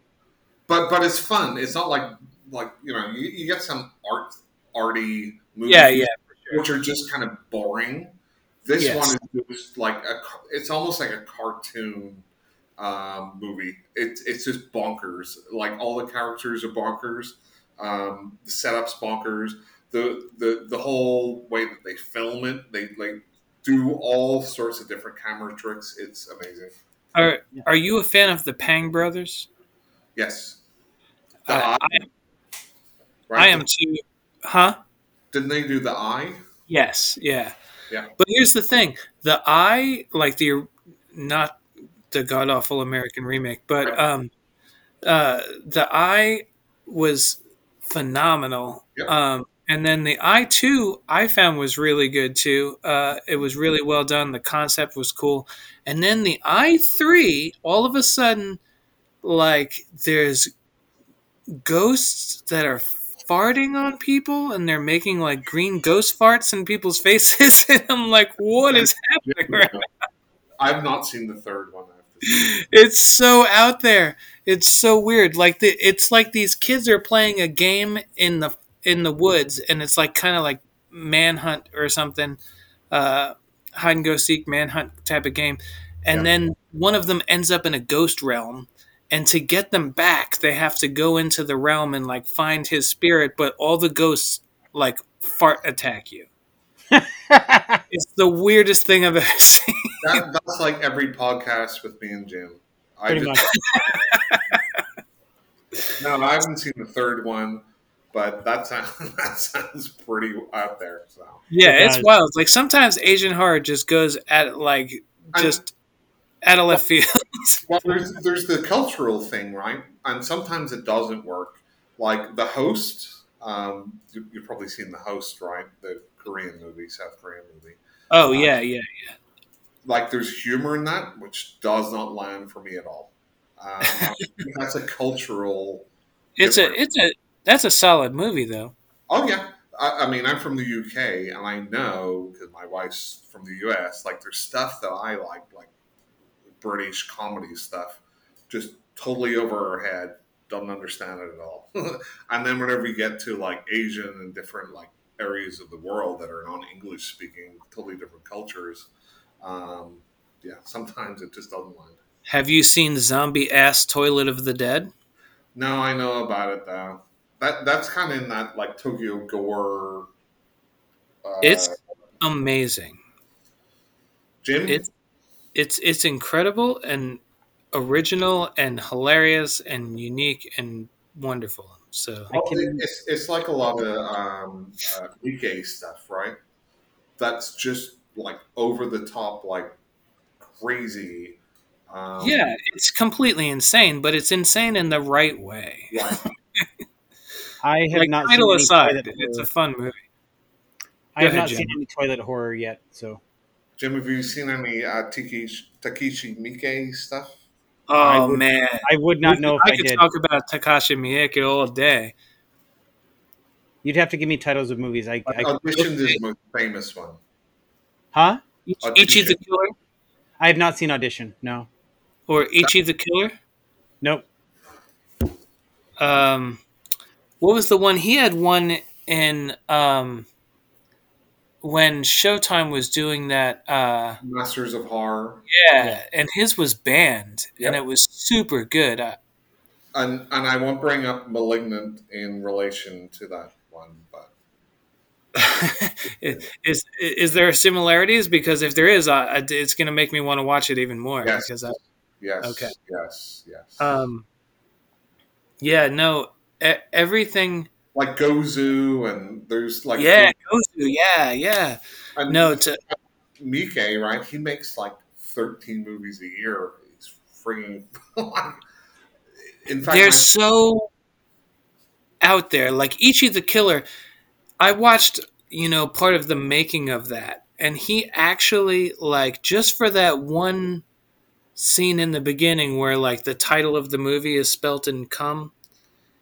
but but it's fun. It's not like like you know you, you get some art arty movies, yeah, yeah. which are just kind of boring. This Yes. one is just like a it's almost like a cartoon um, movie. It's it's just bonkers. Like all the characters are bonkers. Um, the setups bonkers. The the the whole way that they film it, they like do all sorts of different camera tricks. It's amazing. Are Are you a fan of the Pang brothers? Yes. The Uh, eye, I, right? I am too. Huh? Didn't they do the eye? Yes. Yeah. Yeah. But here's the thing: the Eye, like the not the god awful American remake, but um, uh, the Eye was phenomenal. Yep. Um, and then the Eye Two, I found was really good too. Uh, it was really well done. The concept was cool. And then the Eye Three, all of a sudden, like there's ghosts that are farting on people and they're making like green ghost farts in people's [laughs] faces and i'm like what is happening right now? I've not seen the third one. I have to say. it's so out there it's so weird like the, it's like these kids are playing a game in the in the woods and it's like kind of like manhunt or something uh hide and go seek manhunt type of game and Yeah. then one of them ends up in a ghost realm and to get them back, they have to go into the realm and like find his spirit, but all the ghosts like fart attack you. [laughs] it's the weirdest thing I've ever [laughs] seen. That, that's like every podcast with me and Jim. I Pretty just- much. [laughs] no, I haven't seen the third one, but that sounds that sounds pretty out there. So Yeah, it's wild. Like sometimes Asian horror just goes at like just out of left field. [laughs] well, there's there's the cultural thing, right? And sometimes it doesn't work. Like the host, um, you, you've probably seen the host, right? The Korean movie, South Korean movie. oh yeah, yeah. Yeah. Like there's humor in that, which does not land for me at all. Um, [laughs] that's a cultural. It's a it's a that's a solid movie though. Oh yeah, I, I mean I'm from the UK, and I know because my wife's from the US. Like there's stuff that I like, like British comedy stuff, just totally over her head. Don't understand it at all. [laughs] and then whenever you get to like Asian and different like areas of the world that are non-English speaking, totally different cultures. Um, yeah, sometimes it just doesn't land. Have you seen Zombie Ass Toilet of the Dead? No, I know about it though. That that's kind of in that like Tokyo Gore. Uh, It's amazing. Jim. It's it's it's incredible and original and hilarious and unique and wonderful. So I Well, can- it's, it's like a lot of um, uh, Nikkei stuff, right? That's just like over the top, like crazy. Um, yeah, it's completely insane, but it's insane in the right way. right. [laughs] I have Like not title seen aside, it's a fun movie. I Go have ahead, not Jim. seen any toilet horror yet. So Jim, have you seen any uh, Takeshi, Takeshi Miike stuff? I Oh would- man, I would not know if I, could did. talk about Takashi Miike all day. You'd have to give me titles of movies. I, I Auditions is the most famous one. huh? Ich- Uh, Ichi the Audition. Killer I have not seen Audition. No. or Ichi the Killer. Nope. Um, what was the one he had one in? Um, when Showtime was doing that. Uh, Masters of Horror, yeah, Yeah. and his was banned, and it was super good. I, and and I won't bring up Malignant in relation to that one, but [laughs] is is there similarities? Because if there is, I, I- it's going to make me want to watch it even more. Yes. Because I, yes, Okay. yes, yes. um, yeah, no, e- everything. Like Gozu, and there's like yeah, Gozu, yeah, yeah. and No, to Mike, right? He makes like 13 movies a year. He's freaking. [laughs] in fact, they're my- so out there. Like Ichi the Killer, I watched, you know, part of the making of that, and he actually like just for that one scene in the beginning where like the title of the movie is spelt in cum.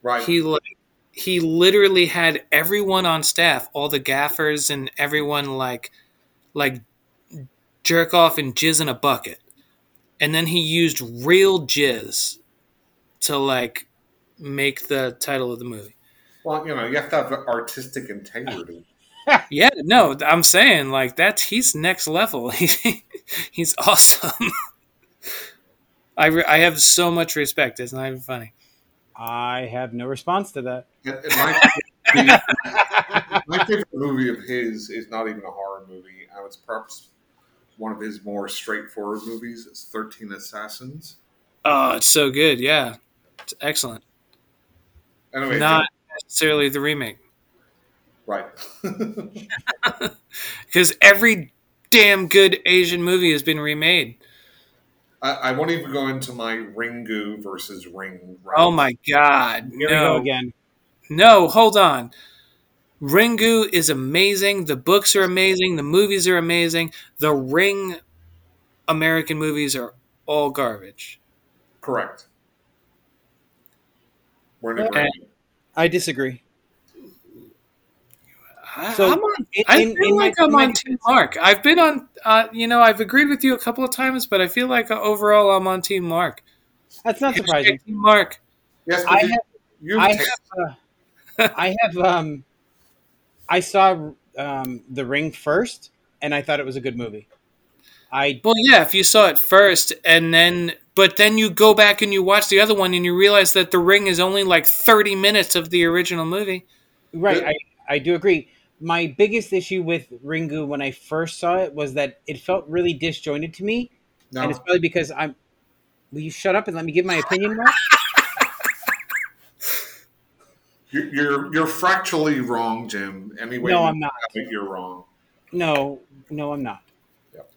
right. he like he literally had everyone on staff all the gaffers and everyone like like jerk off and jizz in a bucket. And then he used real jizz to like make the title of the movie. Well, you know, you have to have artistic integrity. [laughs] yeah no i'm saying like that's he's next level. [laughs] He's awesome. [laughs] I, re- I have so much respect. It's not even funny I have no response to that. And- and my, my favorite movie of his is not even a horror movie. and it's perhaps one of his more straightforward movies. It's 13 Assassins. oh it's so good yeah it's excellent Anyway, not necessarily the remake right. [laughs] because every damn good Asian movie has been remade. I, I won't even go into my Ringu versus Ring. Right? Oh my god, Here we go no, again. no, hold on. Ringu is amazing. The books are amazing. The movies are amazing. The Ring American movies are all garbage. Correct. We're in agreement. I disagree. I, So, I'm on, In- I feel in my- like I'm on Team Mark. I've been on, uh, you know, I've agreed with you a couple of times, but I feel like uh, overall I'm on Team Mark. That's not surprising. Team Mark. Yes, I have you I have, uh, I have, um, I saw um, The Ring first, and I thought it was a good movie. I Well, yeah, if you saw it first and then but then you go back and you watch the other one and you realize that The Ring is only like 30 minutes of the original movie. Right, I, I do agree. My biggest issue with Ringu when I first saw it was that it felt really disjointed to me, No, and it's probably because I'm. Will you shut up and let me give my opinion? [laughs] You're, you're you're fractally wrong, Jim. Anyway, No, I'm not. You're wrong. No, no, I'm not. Yep.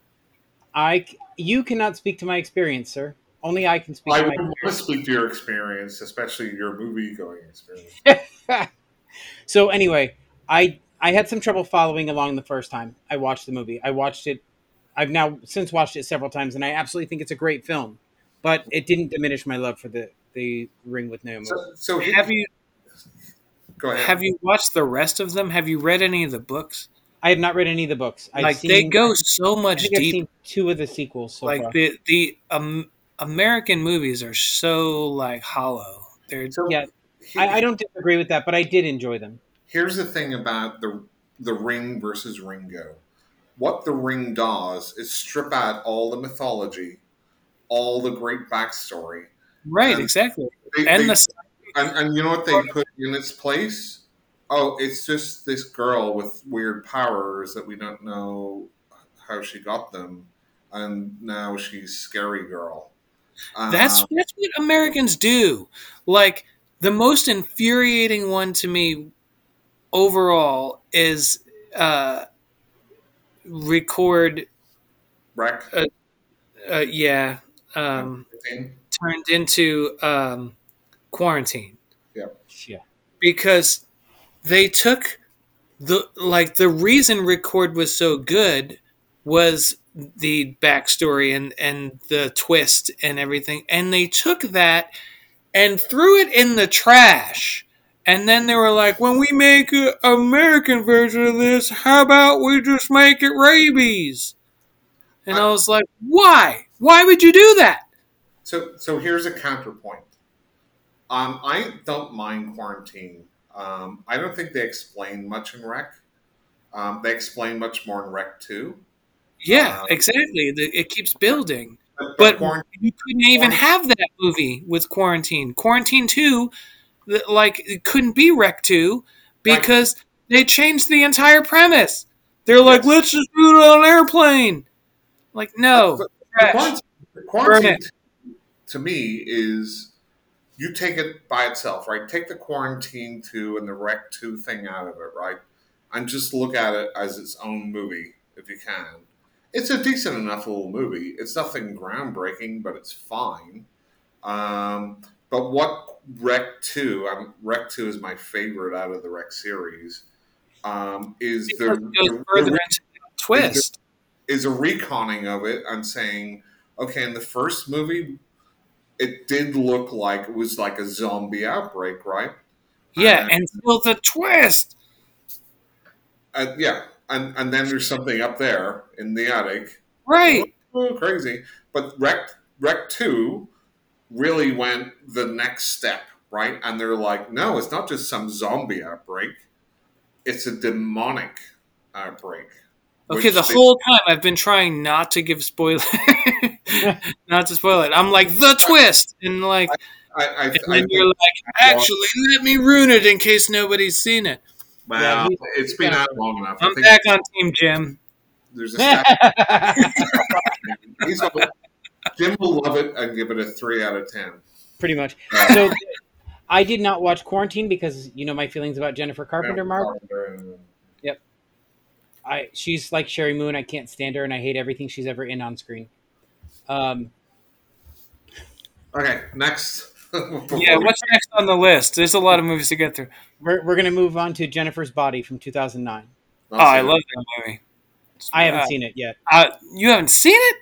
I. You cannot speak to my experience, sir. Only I can speak I to would want to speak to your experience, especially your movie going experience. [laughs] so anyway, I I had some trouble following along the first time I watched the movie. I watched it. I've now since watched it several times, and I absolutely think it's a great film. But it didn't diminish my love for the the Ring with Naomi. So, so Have you go ahead. have you watched the rest of them? Have you read any of the books? I have not read any of the books. I've like seen, they go so I much deep. I've seen two of the sequels so like far. the the um, American movies are so like hollow. They're So, Yeah, I, I don't disagree with that, but I did enjoy them. Here's the thing about the the ring versus Ringu. What the ring does is strip out all the mythology, all the great backstory, right, Um, exactly. They- And they- the and, and you know what they put in its place? Oh, it's just this girl with weird powers that we don't know how she got them, and now she's scary girl. Uh, That's that's what Americans do. Like the most infuriating one to me overall is uh, record. Rec. Uh, yeah, um, turned into um, quarantine Yeah. Yeah, because they took the like the reason record was so good was the backstory and and the twist and everything and they took that and threw it in the trash and then they were like when we make an american version of this how about we just make it rabies and i was like why why would you do that So, so here's a counterpoint. Um, I don't mind quarantine. Um, I don't think they explain much in Rec. Um, they explain much more in Rec too. yeah Uh, exactly The- it keeps building But, But you couldn't even have that movie with Quarantine. Quarantine 2, like, it couldn't be Rec 2 because they changed the entire premise. They're like, let's just do it on an airplane. Like, no. But- the quarantine, the quarantine to me is you take it by itself, right? Take the quarantine two and the Rec two thing out of it, right? And just look at it as its own movie if you can. It's a decent enough little movie. It's nothing groundbreaking, but it's fine. Um, but what Rec two? Um, Rec two is my favorite out of the Rec series. Um, is the, goes the- further the- into the twist. is a retconning of it and saying, okay, in the first movie, it did look like it was like a zombie outbreak, right? Yeah, and- until the twist. Uh, yeah, and and then there's something up there in the attic, Right. oh, crazy. But Rec Rec Two really went the next step, right? And they're like, no, it's not just some zombie outbreak; it's a demonic outbreak. Okay, the they- whole time I've been trying not to give spoiler, [laughs] [laughs] not to spoil it. I'm like the twist, and like, I, I, and I then you're like, actually, let me ruin it in case nobody's seen it. well, Yeah, it's been out long enough. I I'm back on Team Jim. there's a stat [laughs] He's a, Jim will love it and give it a three out of ten. Pretty much. Uh, So I did not watch Quarantine because you know my feelings about Jennifer Carpenter, Mark. Carpenter and- I she's like Sheri Moon. I can't stand her, and I hate everything she's ever in on screen. Um, Okay, next. [laughs] Yeah, what's next on the list? There's a lot of movies to get through. we're we're gonna move on to Jennifer's Body from 2009. Oh, I love that movie. I haven't Uh, seen it yet. Uh, you haven't seen it?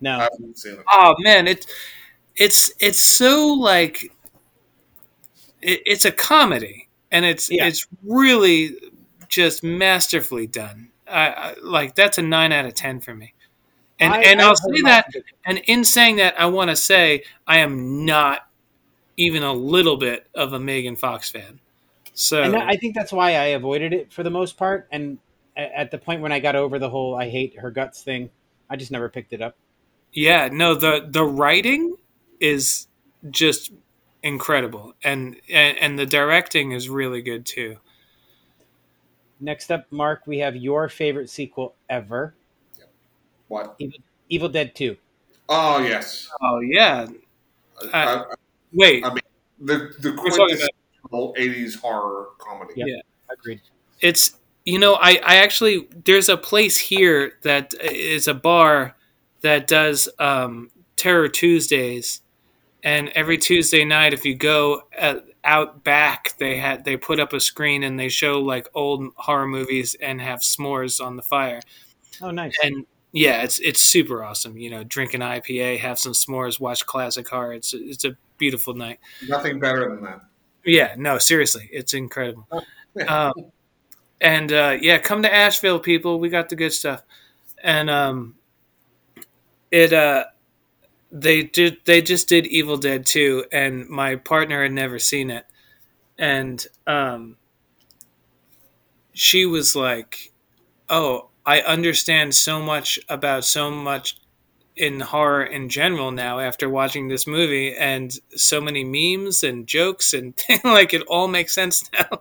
No, I. Oh man, it it's it's so like it, it's a comedy, and it's Yeah. it's really just masterfully done. I, I like that's a nine out of ten for me. And I- and I've I'll say that, and in saying that, I want to say I am not even a little bit of a Megan Fox fan. So and I think that's why I avoided it for the most part. And at the point when I got over the whole "I hate her guts" thing, I just never picked it up. Yeah, no the the writing is just incredible, and, and and the directing is really good too. Next up, Mark, we have your favorite sequel ever, What? Evil evil, Dead Two. Oh yes. Oh yeah, Uh, uh, wait, I mean, the the quintessential '80s horror comedy. Yeah. Agreed. it's you know I I actually there's a place here that is a bar that does um, Terror Tuesdays, and every Tuesday night if you go at, out back they had they put up a screen and they show like old horror movies and have s'mores on the fire Oh, nice. and yeah it's it's super awesome you know drink an IPA have some s'mores watch classic horror it's it's a beautiful night Nothing better than that. yeah no seriously it's incredible um, and uh, yeah, come to Asheville, people. We got the good stuff. And um, it uh, they did they just did Evil Dead 2, and my partner had never seen it, and um, she was like, "Oh, I understand so much about so much." In horror in general now, after watching this movie, and so many memes and jokes and [laughs] like it all makes sense now.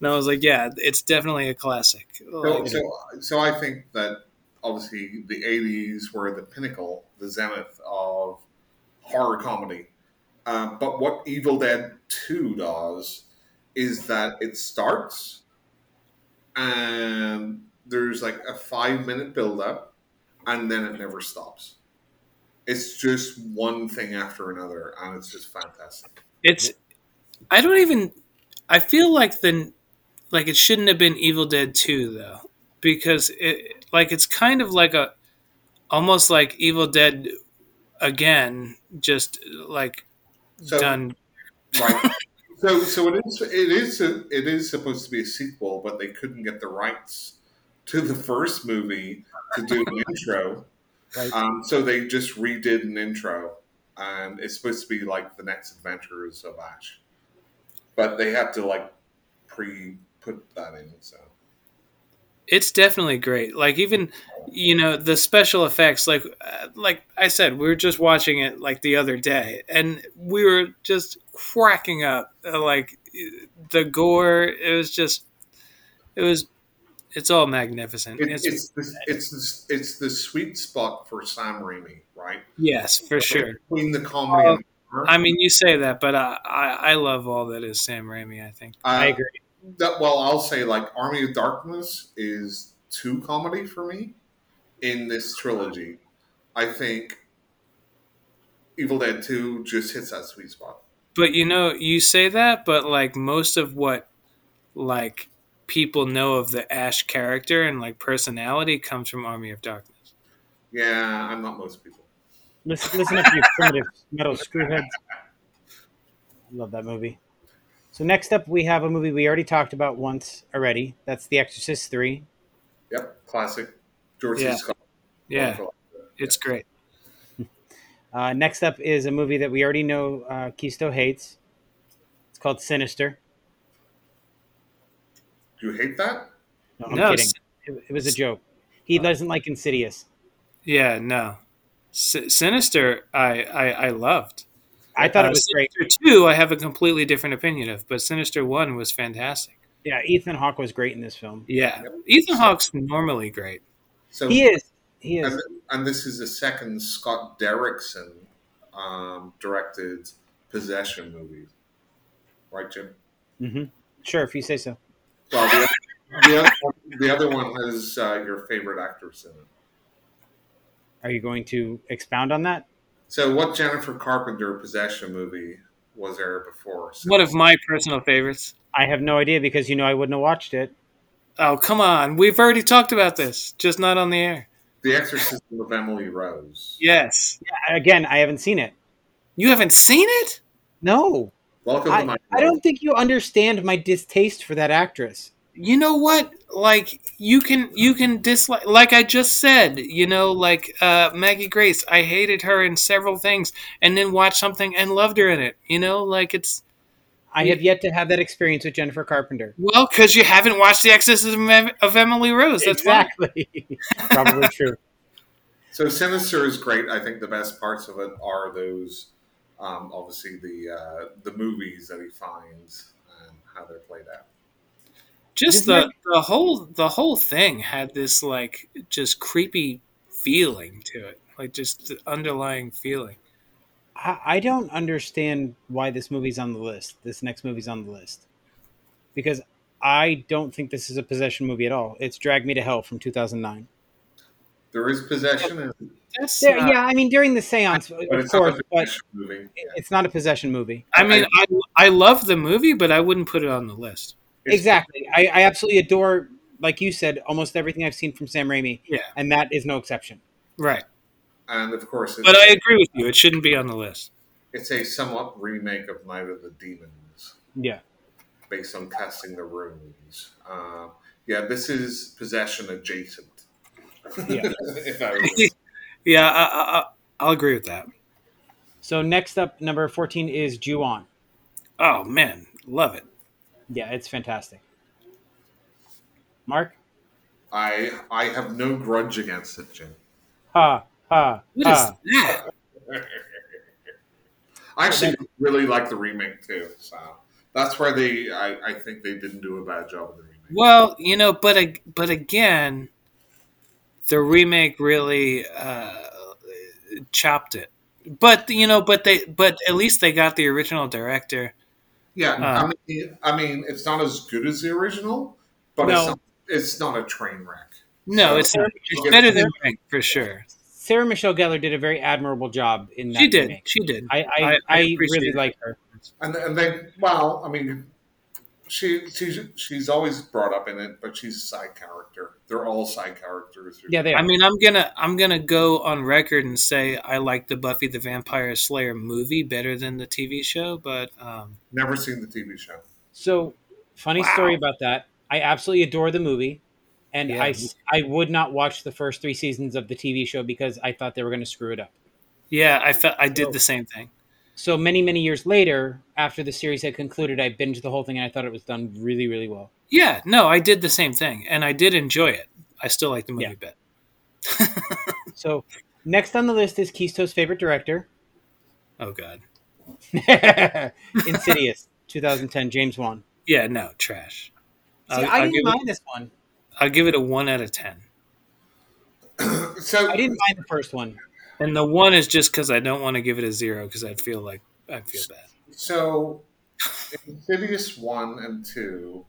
And I was like, yeah, it's definitely a classic. So, Like, so, so I think that obviously the '80s were the pinnacle, the zenith of horror comedy. Um, but what Evil Dead 2 does is that it starts and there's like a five minute build up and then it never stops. It's just one thing after another and it's just fantastic. it's, I don't even, I feel like the, like it shouldn't have been Evil Dead 2 though, because it, like it's kind of like a, almost like Evil Dead again, just like So, done. right. [laughs] So, so it is. It is. A, it is supposed to be a sequel, but they couldn't get the rights to the first movie to do an [laughs] intro. Right. Um, so they just redid an intro, and it's supposed to be like the next adventures of Ash, but they have to like pre put that in. So It's definitely great. Like even, you know, the special effects. Like, uh, like I said, we were just watching it like the other day, and we were just cracking up. Uh, Like the gore, it was just, it was, it's all magnificent. it, It's, it's the, it's the, it's the sweet spot for Sam Raimi, right? yes, for sure. Between the comedy and the. I mean, you say that, but I, I, I love all that is Sam Raimi. I think. I Uh, agree. That well i'll say like army of darkness is too comedy for me in this trilogy i think evil dead 2 just hits that sweet spot But you know, you say that, but like most of what, like people know of the Ash character and like personality comes from Army of Darkness. yeah i'm not most people Listen, listen up, you primitive metal screwheads. Love that movie. So next up, we have a movie we already talked about once already. That's The Exorcist Three. yep classic george C. Yeah. scott Yeah, Wonderful. it's great. [laughs] Uh, next up is a movie that we already know uh, Chisto hates. It's called Sinister. do you hate that No, I'm No, kidding. It, it was a joke. He doesn't like Insidious. Yeah, no. S- Sinister, I, I I loved. I thought Uh, it was great. Sinister two, I have a completely different opinion of, but Sinister one was fantastic. Yeah, Ethan Hawke was great in this film. Yeah, Yep. Ethan Hawke's normally great. so He is. He is. and, and this is the second scott derrickson um, directed possession movie right jim hmm Sure, if you say so. well the, the, other, one, the other one has uh, your favorite actress in it Are you going to expound on that? So, what Jennifer Carpenter possession movie was there before? So, One of my personal favorites. I have no idea because you know I wouldn't have watched it. Oh come on, we've already talked about this, just not on the air. The Exorcism of Emily Rose. Yes, Again, I haven't seen it. you haven't seen it? No, Welcome to my. I don't think you understand my distaste for that actress. you know what like you can you can dislike like i just said you know like uh maggie grace i hated her in several things and then watched something and loved her in it you know like it's I have yet to have that experience with Jennifer Carpenter. well because you haven't watched the exorcism of of emily rose that's exactly. [laughs] Probably true. So, Sinister is great. I think the best parts of it are those um, obviously the uh, the movies that he finds and how they're played out. Just the might- the whole the whole thing had this like just creepy feeling to it, like just the underlying feeling. I, I don't understand why this movie's on the list. This next movie's on the list because I don't think this is a possession movie at all. It's Drag Me to Hell from 2009. There is possession, and, That's Yeah, not- yeah. I mean, during the seance, of but it's not course, a but possession movie. It's not a possession movie. I mean, I I love the movie, but I wouldn't put it on the list. It's- Exactly. I, I absolutely adore, like you said, almost everything I've seen from Sam Raimi, Yeah, and that is no exception. right. And of course, But I agree with you; it shouldn't be on the list. it's a somewhat remake of Night of the Demons. Yeah. based on casting the runes. Uh, yeah, this is possession adjacent. Yeah. [laughs] I [laughs] Yeah, I, I, I- I'll agree with that. So next up, number 14 is Ju-on. Oh man, love it. Yeah, it's fantastic. Mark? I I have no grudge against it, Jim. Ha, ha, What is ha. that? [laughs] I actually really like the remake too. So that's where they I, I think they didn't do a bad job of the remake. Well, you know, but but again, the remake really uh, chopped it. But you know, but they but at least they got the original director. Yeah, Uh, I mean I mean it's not as good as the original, but No. it's not, it's not a train wreck. No, So- it's not, it's better than Pink for sure. Sarah Michelle Gellar did a very admirable job in that She did. remake. She did. I, I, I- I, I really like her. And and then well, I mean, she she's she's always brought up in it, but she's a side character. They're all side characters. Yeah, they are. I mean, I'm gonna I'm gonna go on record and say I like the Buffy the Vampire Slayer movie better than the TV show, but um, Never seen the TV show. So, funny Wow. story about that. I absolutely adore the movie, and Yeah, I, I would not watch the first three seasons of the TV show because I thought they were going to screw it up. yeah, I felt I did So- the same thing. So many, many years later, after the series had concluded, I binged the whole thing and I thought it was done really, really well. Yeah, no, I did the same thing, and I did enjoy it. I still like the movie Yeah. bit. [laughs] So, next on the list is Chisto's favorite director, Oh god, [laughs] Insidious, 2010, James Wan. yeah, no trash. See, I'll, I didn't give mind it, this one. I'll give it a one out of ten, So I didn't mind the first one. And the one is just because I don't want to give it a zero because I'd feel like I'd feel bad. So, Insidious one and two,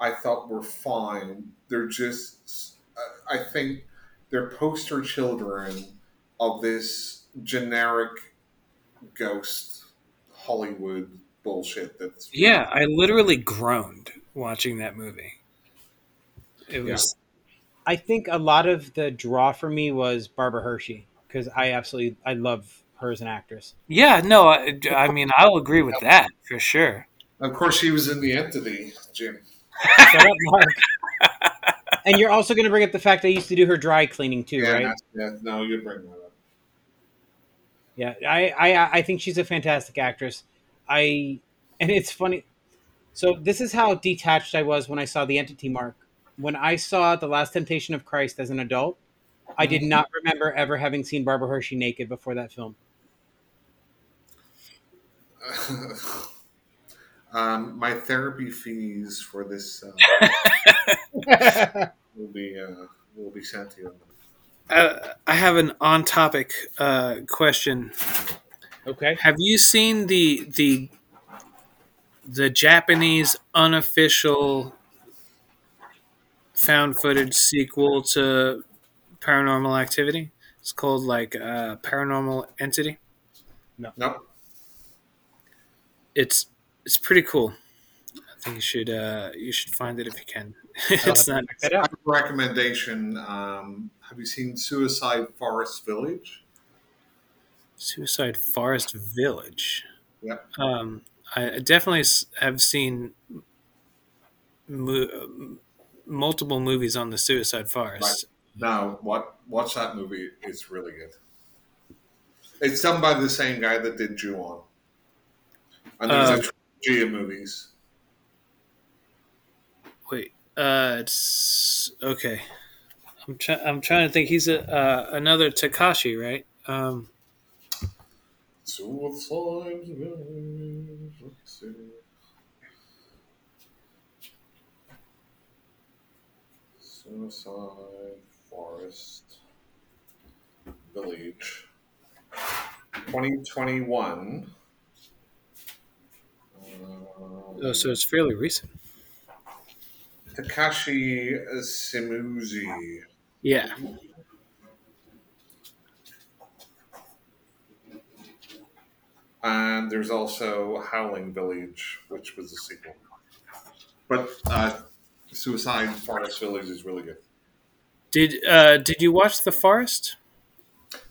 I thought were fine. They're just, uh, I think, they're poster children of this generic ghost Hollywood bullshit. That's Yeah, I literally groaned watching that movie. It was I think a lot of the draw for me was Barbara Hershey because I absolutely I love her as an actress. yeah, no, I, I mean I'll agree with that for sure. Of course, she was in the entity, Jim. Shut up, Mark. and you're also going to bring up the fact I used to do her dry cleaning too, yeah, right? yeah, no, you bring that up. Yeah, I, I I think she's a fantastic actress. I and it's funny. So this is how detached I was when I saw the Entity Mark. When I saw the Last Temptation of Christ as an adult, I did not remember ever having seen Barbara Hershey naked before that film. [laughs] um, my therapy fees for this uh, [laughs] will be uh, will be sent to you. Uh, I have an on-topic uh, question. okay. Have you seen the the the Japanese unofficial found footage sequel to Paranormal Activity? It's called like uh, Paranormal Entity. No. Nope. It's it's pretty cool. I think you should uh, you should find it if you can. [laughs] it's not. Check I have a recommendation. Um, have you seen Suicide Forest Village? Suicide Forest Village. Yep. Um, I definitely have seen mo- multiple movies on the Suicide Forest. No, what watch that movie. It's really good. It's done by the same guy that did Ju-on. And there's Uh, a trilogy of movies. Wait, uh, it's okay. I'm trying. I'm trying to think. He's a uh, another Takashi, right? Um, Suicide Village. Let's see. Suicide Forest Village. 2021. Uh, Oh, so it's fairly recent. Takashi Shimizu. Yeah. And there's also Howling Village, which was a sequel. But uh, Suicide Forest Village is really good. Did uh, Did you watch The Forest?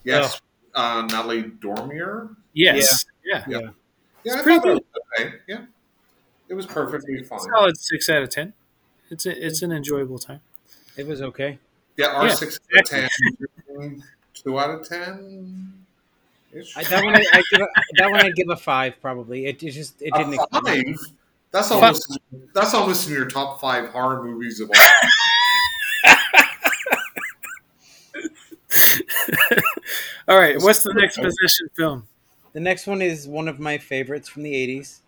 Yes, uh, Natalie Dormer. Yes. Yeah. Yeah. Yeah. Yeah, I pretty thought that okay. Yeah, it was perfectly fine. Solid six out of ten. It's a, it's an enjoyable time. It was okay. Yeah, our Yeah, six out of ten, [laughs] two out of ten. I, that one, I, I give a, that one, I'd give a five probably. It, it just it didn't. A five? That's almost that's almost in your top five horror movies of all. [laughs] [laughs] All right. What's the next possession film? The next one is one of my favorites from the '80s.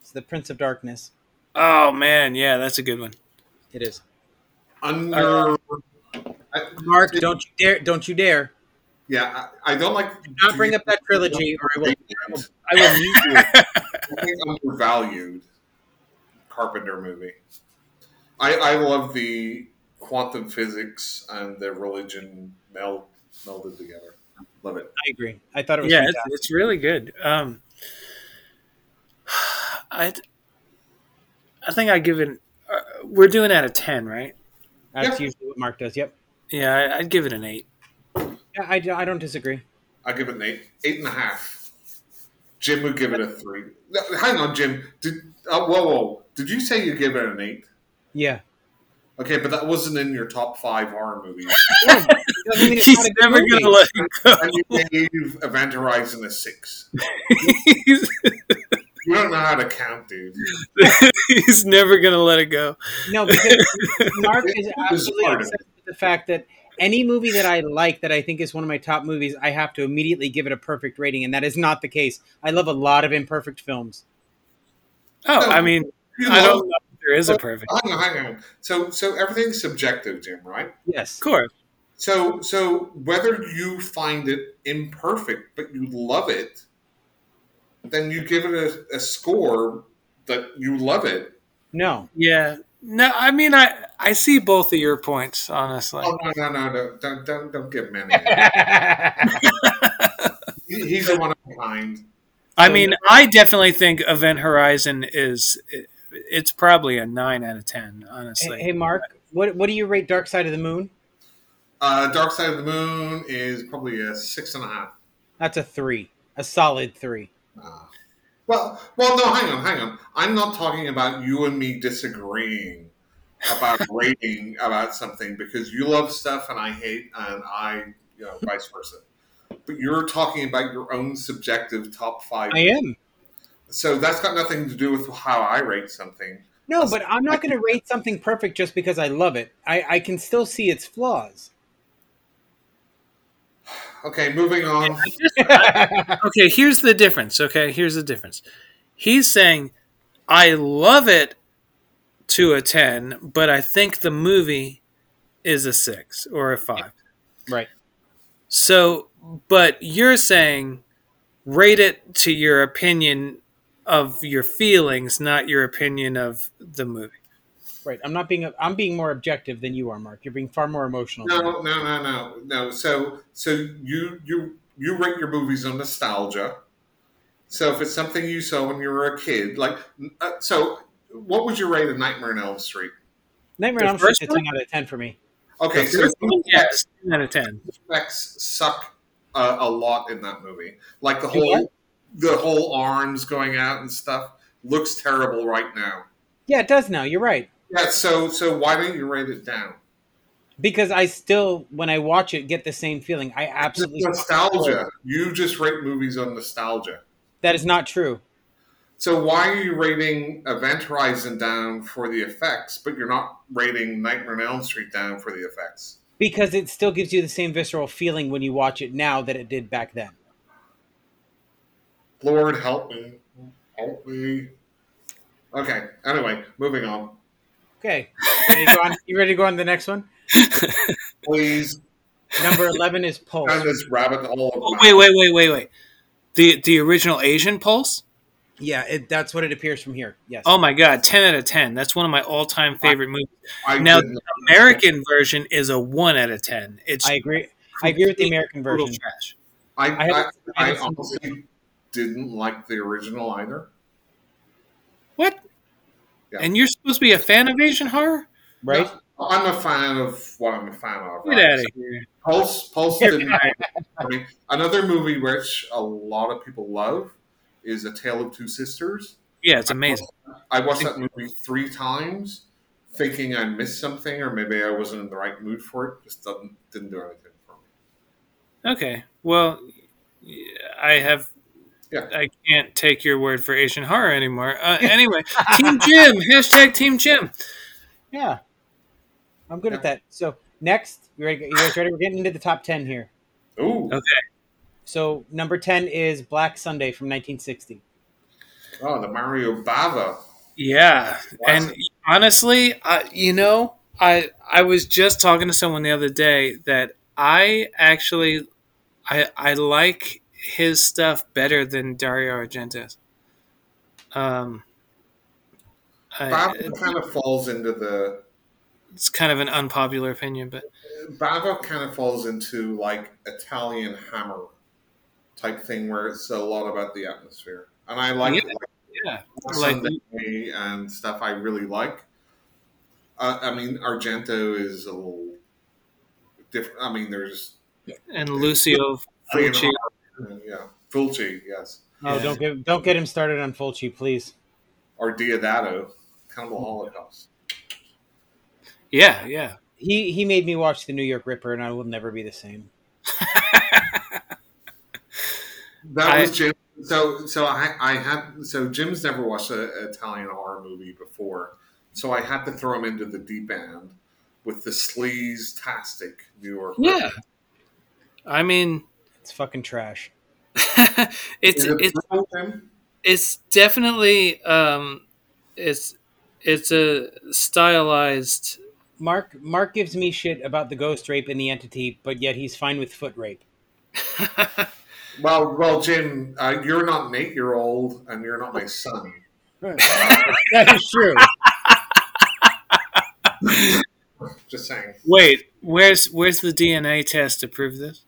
It's The Prince of Darkness. Oh man, yeah, that's a good one. It is. Under, uh, Mark, don't you dare! Don't you dare! yeah, I, I don't like. Do not bring up that trilogy, or I will. [laughs] I will, I will mute you. I think undervalued Carpenter movie. I I love the quantum physics and the religion meld melded together. Love it. I agree. I thought it was Yeah, it's, fantastic. it's really good. Um, I I think I give it. Uh, we're doing out of ten, right? That's Yeah. usually what Mark does. Yep. Yeah, I, I'd give it an eight. Yeah, I, I don't disagree. I give it an eight, eight and a half. Jim would give it a three. No, hang on, Jim. Did uh, whoa whoa? Did you say you give it an eight? Yeah. Okay, but that wasn't in your top five horror movies. [laughs] Doesn't mean He's not a good never movie. gonna let it go. and you gave Event Horizon a six. he's, [laughs] You don't know how to count, dude. [laughs] he's never gonna let it go. No, because Mark is absolutely part obsessed with the fact that any movie that I like that I think is one of my top movies, I have to immediately give it a perfect rating, and that is not the case. I love a lot of imperfect films. Oh, I mean, I don't know if there is a perfect. Hang on, hang on. So, so everything's subjective, Jim, right? Yes. Of course. So, so whether you find it imperfect but you love it, then you give it a, a score that you love it. No. Yeah. No, I mean, I I see both of your points, honestly. Oh no, no, no, no! Don't, don't, don't give Manny. [laughs] He- He's the one of a kind. I mean, I definitely think Event Horizon is. It's probably a nine out of ten, honestly. hey, hey, Mark, what what do you rate Dark Side of the Moon? Uh, Dark Side of the Moon is probably a six and a half. That's a three, a solid three. Ah. Well, well, no, hang on, hang on. I'm not talking about you and me disagreeing about [laughs] rating about something because you love stuff and I hate, and I, you know, vice versa. But you're talking about your own subjective top five. I am. So that's got nothing to do with how I rate something. No, but I'm not going to rate something perfect just because I love it. I, I can still see its flaws. Okay, moving on. [laughs] okay, here's the difference. Okay, here's the difference. He's saying, I love it to a 10, but I think the movie is a 6 or a 5. right. So, but you're saying rate it to your opinion of your feelings, not your opinion of the movie. Right. I'm not being. I'm being more objective than you are, Mark. You're being far more emotional. No, no, no, no, no. So, so you you you rate your movies on nostalgia. So if it's something you saw when you were a kid, like uh, so, what would you rate a Nightmare on Elm Street? Nightmare on Elm Street first is one? ten out of ten for me. Okay, so first one, yeah, it's 10 out of 10. effects suck uh, a lot in that movie. Like the Do what? whole the whole arms going out and stuff looks terrible right now. Yeah, it does now. You're right. Yeah, so so why don't you rate it down? Because I still, when I watch it, get the same feeling. I absolutely. nostalgia. You just rate movies on nostalgia. That is not true. So why are you rating Event Horizon down for the effects, but you're not rating Nightmare on Elm Street down for the effects? Because it still gives you the same visceral feeling when you watch it now that it did back then. Lord help me, help me. Okay. Anyway, moving on. Okay. Ready go on? You ready to go on to the next one? [laughs] Please, Number 11 is Pulse. down this rabbit hole. Oh, wait, wait, wait, wait, wait. The the original Asian Pulse. Yeah, it, that's what it appears from here. Yes. Oh my god, ten out of ten. That's one of my all time favorite movies. I Now the American version is a one out of ten. It's I agree. I agree with the American total version. trash. I, I I, I I, honestly didn't like the original either. What? Yeah. And you're supposed to be a fan of Asian horror? Right? No, I'm a fan of what I'm a fan of. Get right? out of uh, here. Pulse, Pulse didn't. [laughs] I mean, another movie which a lot of people love is A Tale of Two Sisters. Yeah, it's amazing. I watched that movie three times, thinking I missed something, or maybe I wasn't in the right mood for it. Just didn't didn't do anything for me. Okay. Well, I have. Yeah. I can't take your word for Asian horror anymore. Uh, [laughs] anyway, Team Jim. Hashtag Team Jim. Yeah. I'm good at that. So, next, you, ready, you guys ready? We're getting into the top 10 here. Ooh, Okay. So, number 10 is Black Sunday from 1960. oh, the Mario Bava. Yeah, and honestly, I, you know, I I was just talking to someone the other day that I actually I I like his stuff better than Dario Argento's. Um, Bava kind of falls into the it's kind of an unpopular opinion, but Bava kind of falls into like Italian hammer type thing where it's a lot about the atmosphere. And I like, Yeah, like yeah, like- and stuff I really like. Uh, I mean, Argento is a little different. I mean, there's and Lucio Fulci. Yeah, Fulci, yes, Oh, Yeah. don't get don't get him started on Fulci, please. or Deodato, Cannibal Holocaust. Yeah, yeah. He he made me watch The New York Ripper, and I will never be the same. [laughs] That I- was Jim. So, so I, I had so Jim's never watched an Italian horror movie before, so I had to throw him into the deep end with the sleaze tastic New York. Yeah. I mean, It's fucking trash. [laughs] it's it it's it's definitely um it's it's a stylized Mark Mark gives me shit about the ghost rape in the entity, but yet he's fine with foot rape. [laughs] Well, well, Jim, uh, you're not an eight-year-old, and you're not my son. [laughs] that is true. Just saying. wait where's where's the dna test to prove this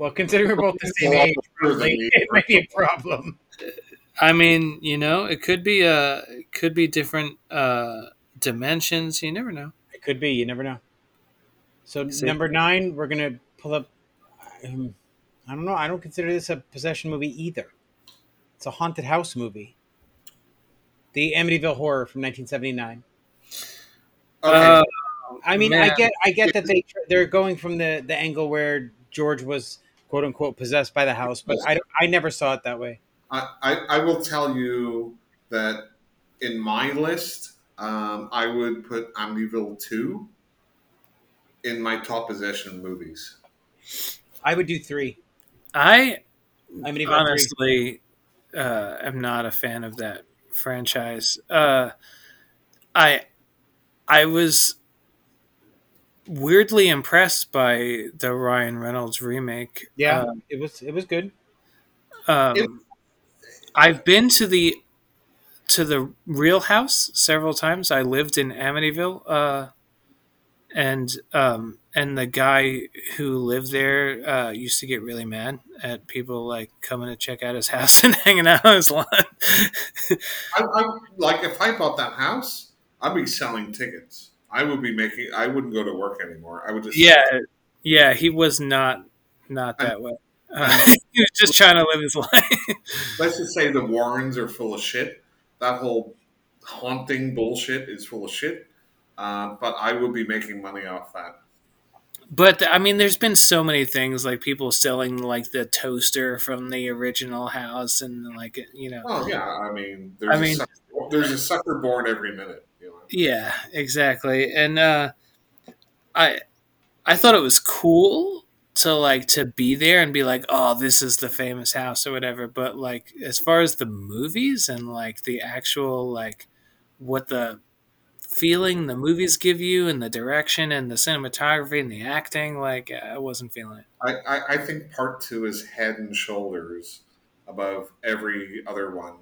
Well, considering we're both the same age, older than like, me. it might be a problem. i mean you know it could be uh it could be different uh dimensions you never know It could be. You never know. So See. number nine, we're gonna pull up. Um, I don't know. I don't consider this a possession movie either. It's a haunted house movie. The Amityville Horror from 1979. Okay. Uh, I mean, I get, I get that they they're going from the the angle where George was quote unquote possessed by the house, but I, I never saw it that way. I, I, I will tell you that in my list, um, I would put Amityville 2 in my top possession movies. I would do three. i Amityville three. honestly uh am not a fan of that franchise uh i i was weirdly impressed by the ryan reynolds remake Yeah, Uh, it was it was good. Um, It- I've been to the to the Real House several times. I lived in Amityville, uh, and um, and the guy who lived there uh, used to get really mad at people like coming to check out his [laughs] house and hanging out on his lawn. I, I, like, if I bought that house, I'd be selling tickets. I would be making, I wouldn't go to work anymore. I would just. yeah, yeah, he was not not that way. Uh, [laughs] he was just trying to live his life. Let's just say the [laughs] Warrens are full of shit. That whole haunting bullshit is full of shit. Uh, but I would be making money off that. But I mean, there's been so many things like people selling like the toaster from the original house, and like you know, Oh yeah, I mean, there's, I mean- a, sucker, there's a sucker born every minute. Yeah, exactly. And uh, I I thought it was cool to like to be there and be like, oh, this is the famous house or whatever. But like as far as the movies and like the actual like what the feeling the movies give you and the direction and the cinematography and the acting, like I wasn't feeling it. I, I, I think part two is head and shoulders above every other one.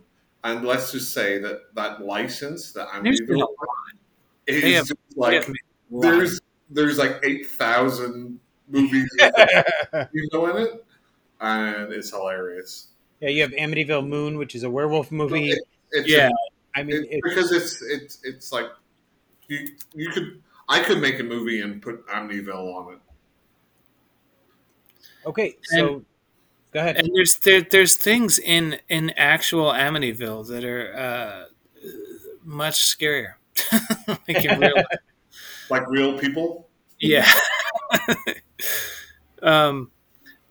And let's just say that that license that I'm There's is have- just like there's there's like eight thousand movies [laughs] you know in it, and it's hilarious. Yeah, you have Amityville Moon, which is a werewolf movie. It- it's Yeah. I mean, It- it, because it's it's it's like you you could I could make a movie and put Amityville on it. okay. So, go ahead. and there's there, there's things in in actual Amityville that are uh, much scarier. [laughs] like in real life. [laughs] Like real people. yeah. [laughs] um,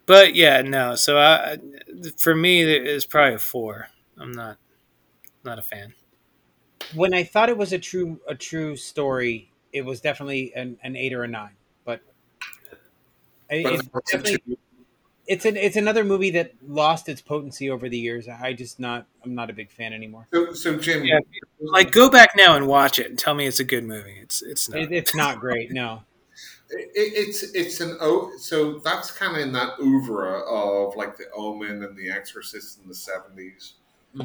but yeah, no. So I, for me, it's probably a four. I'm not not a fan. when I thought it was a true a true story, it was definitely an, an eight or a nine. But, I- But it's definitely it's an it's another movie that lost its potency over the years. I just not I'm not a big fan anymore. so, so Jim, Yeah. Like, go back now and watch it and tell me it's a good movie. It's it's not. It, it's not great. No, it, it's it's an oh so that's kind of in that oeuvre of like the Omen and the Exorcist in the 70s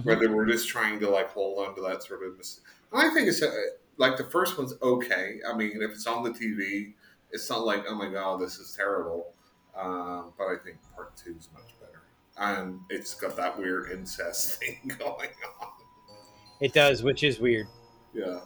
where they were just trying to like hold on to that sort of. Mis- I think it's uh, like the first one's okay. I mean, if it's on the TV, it's not like oh my god, this is terrible. Um, but I think part two is much better, and it's got that weird incest [laughs] thing [laughs] going on. it does, which is weird. Yeah.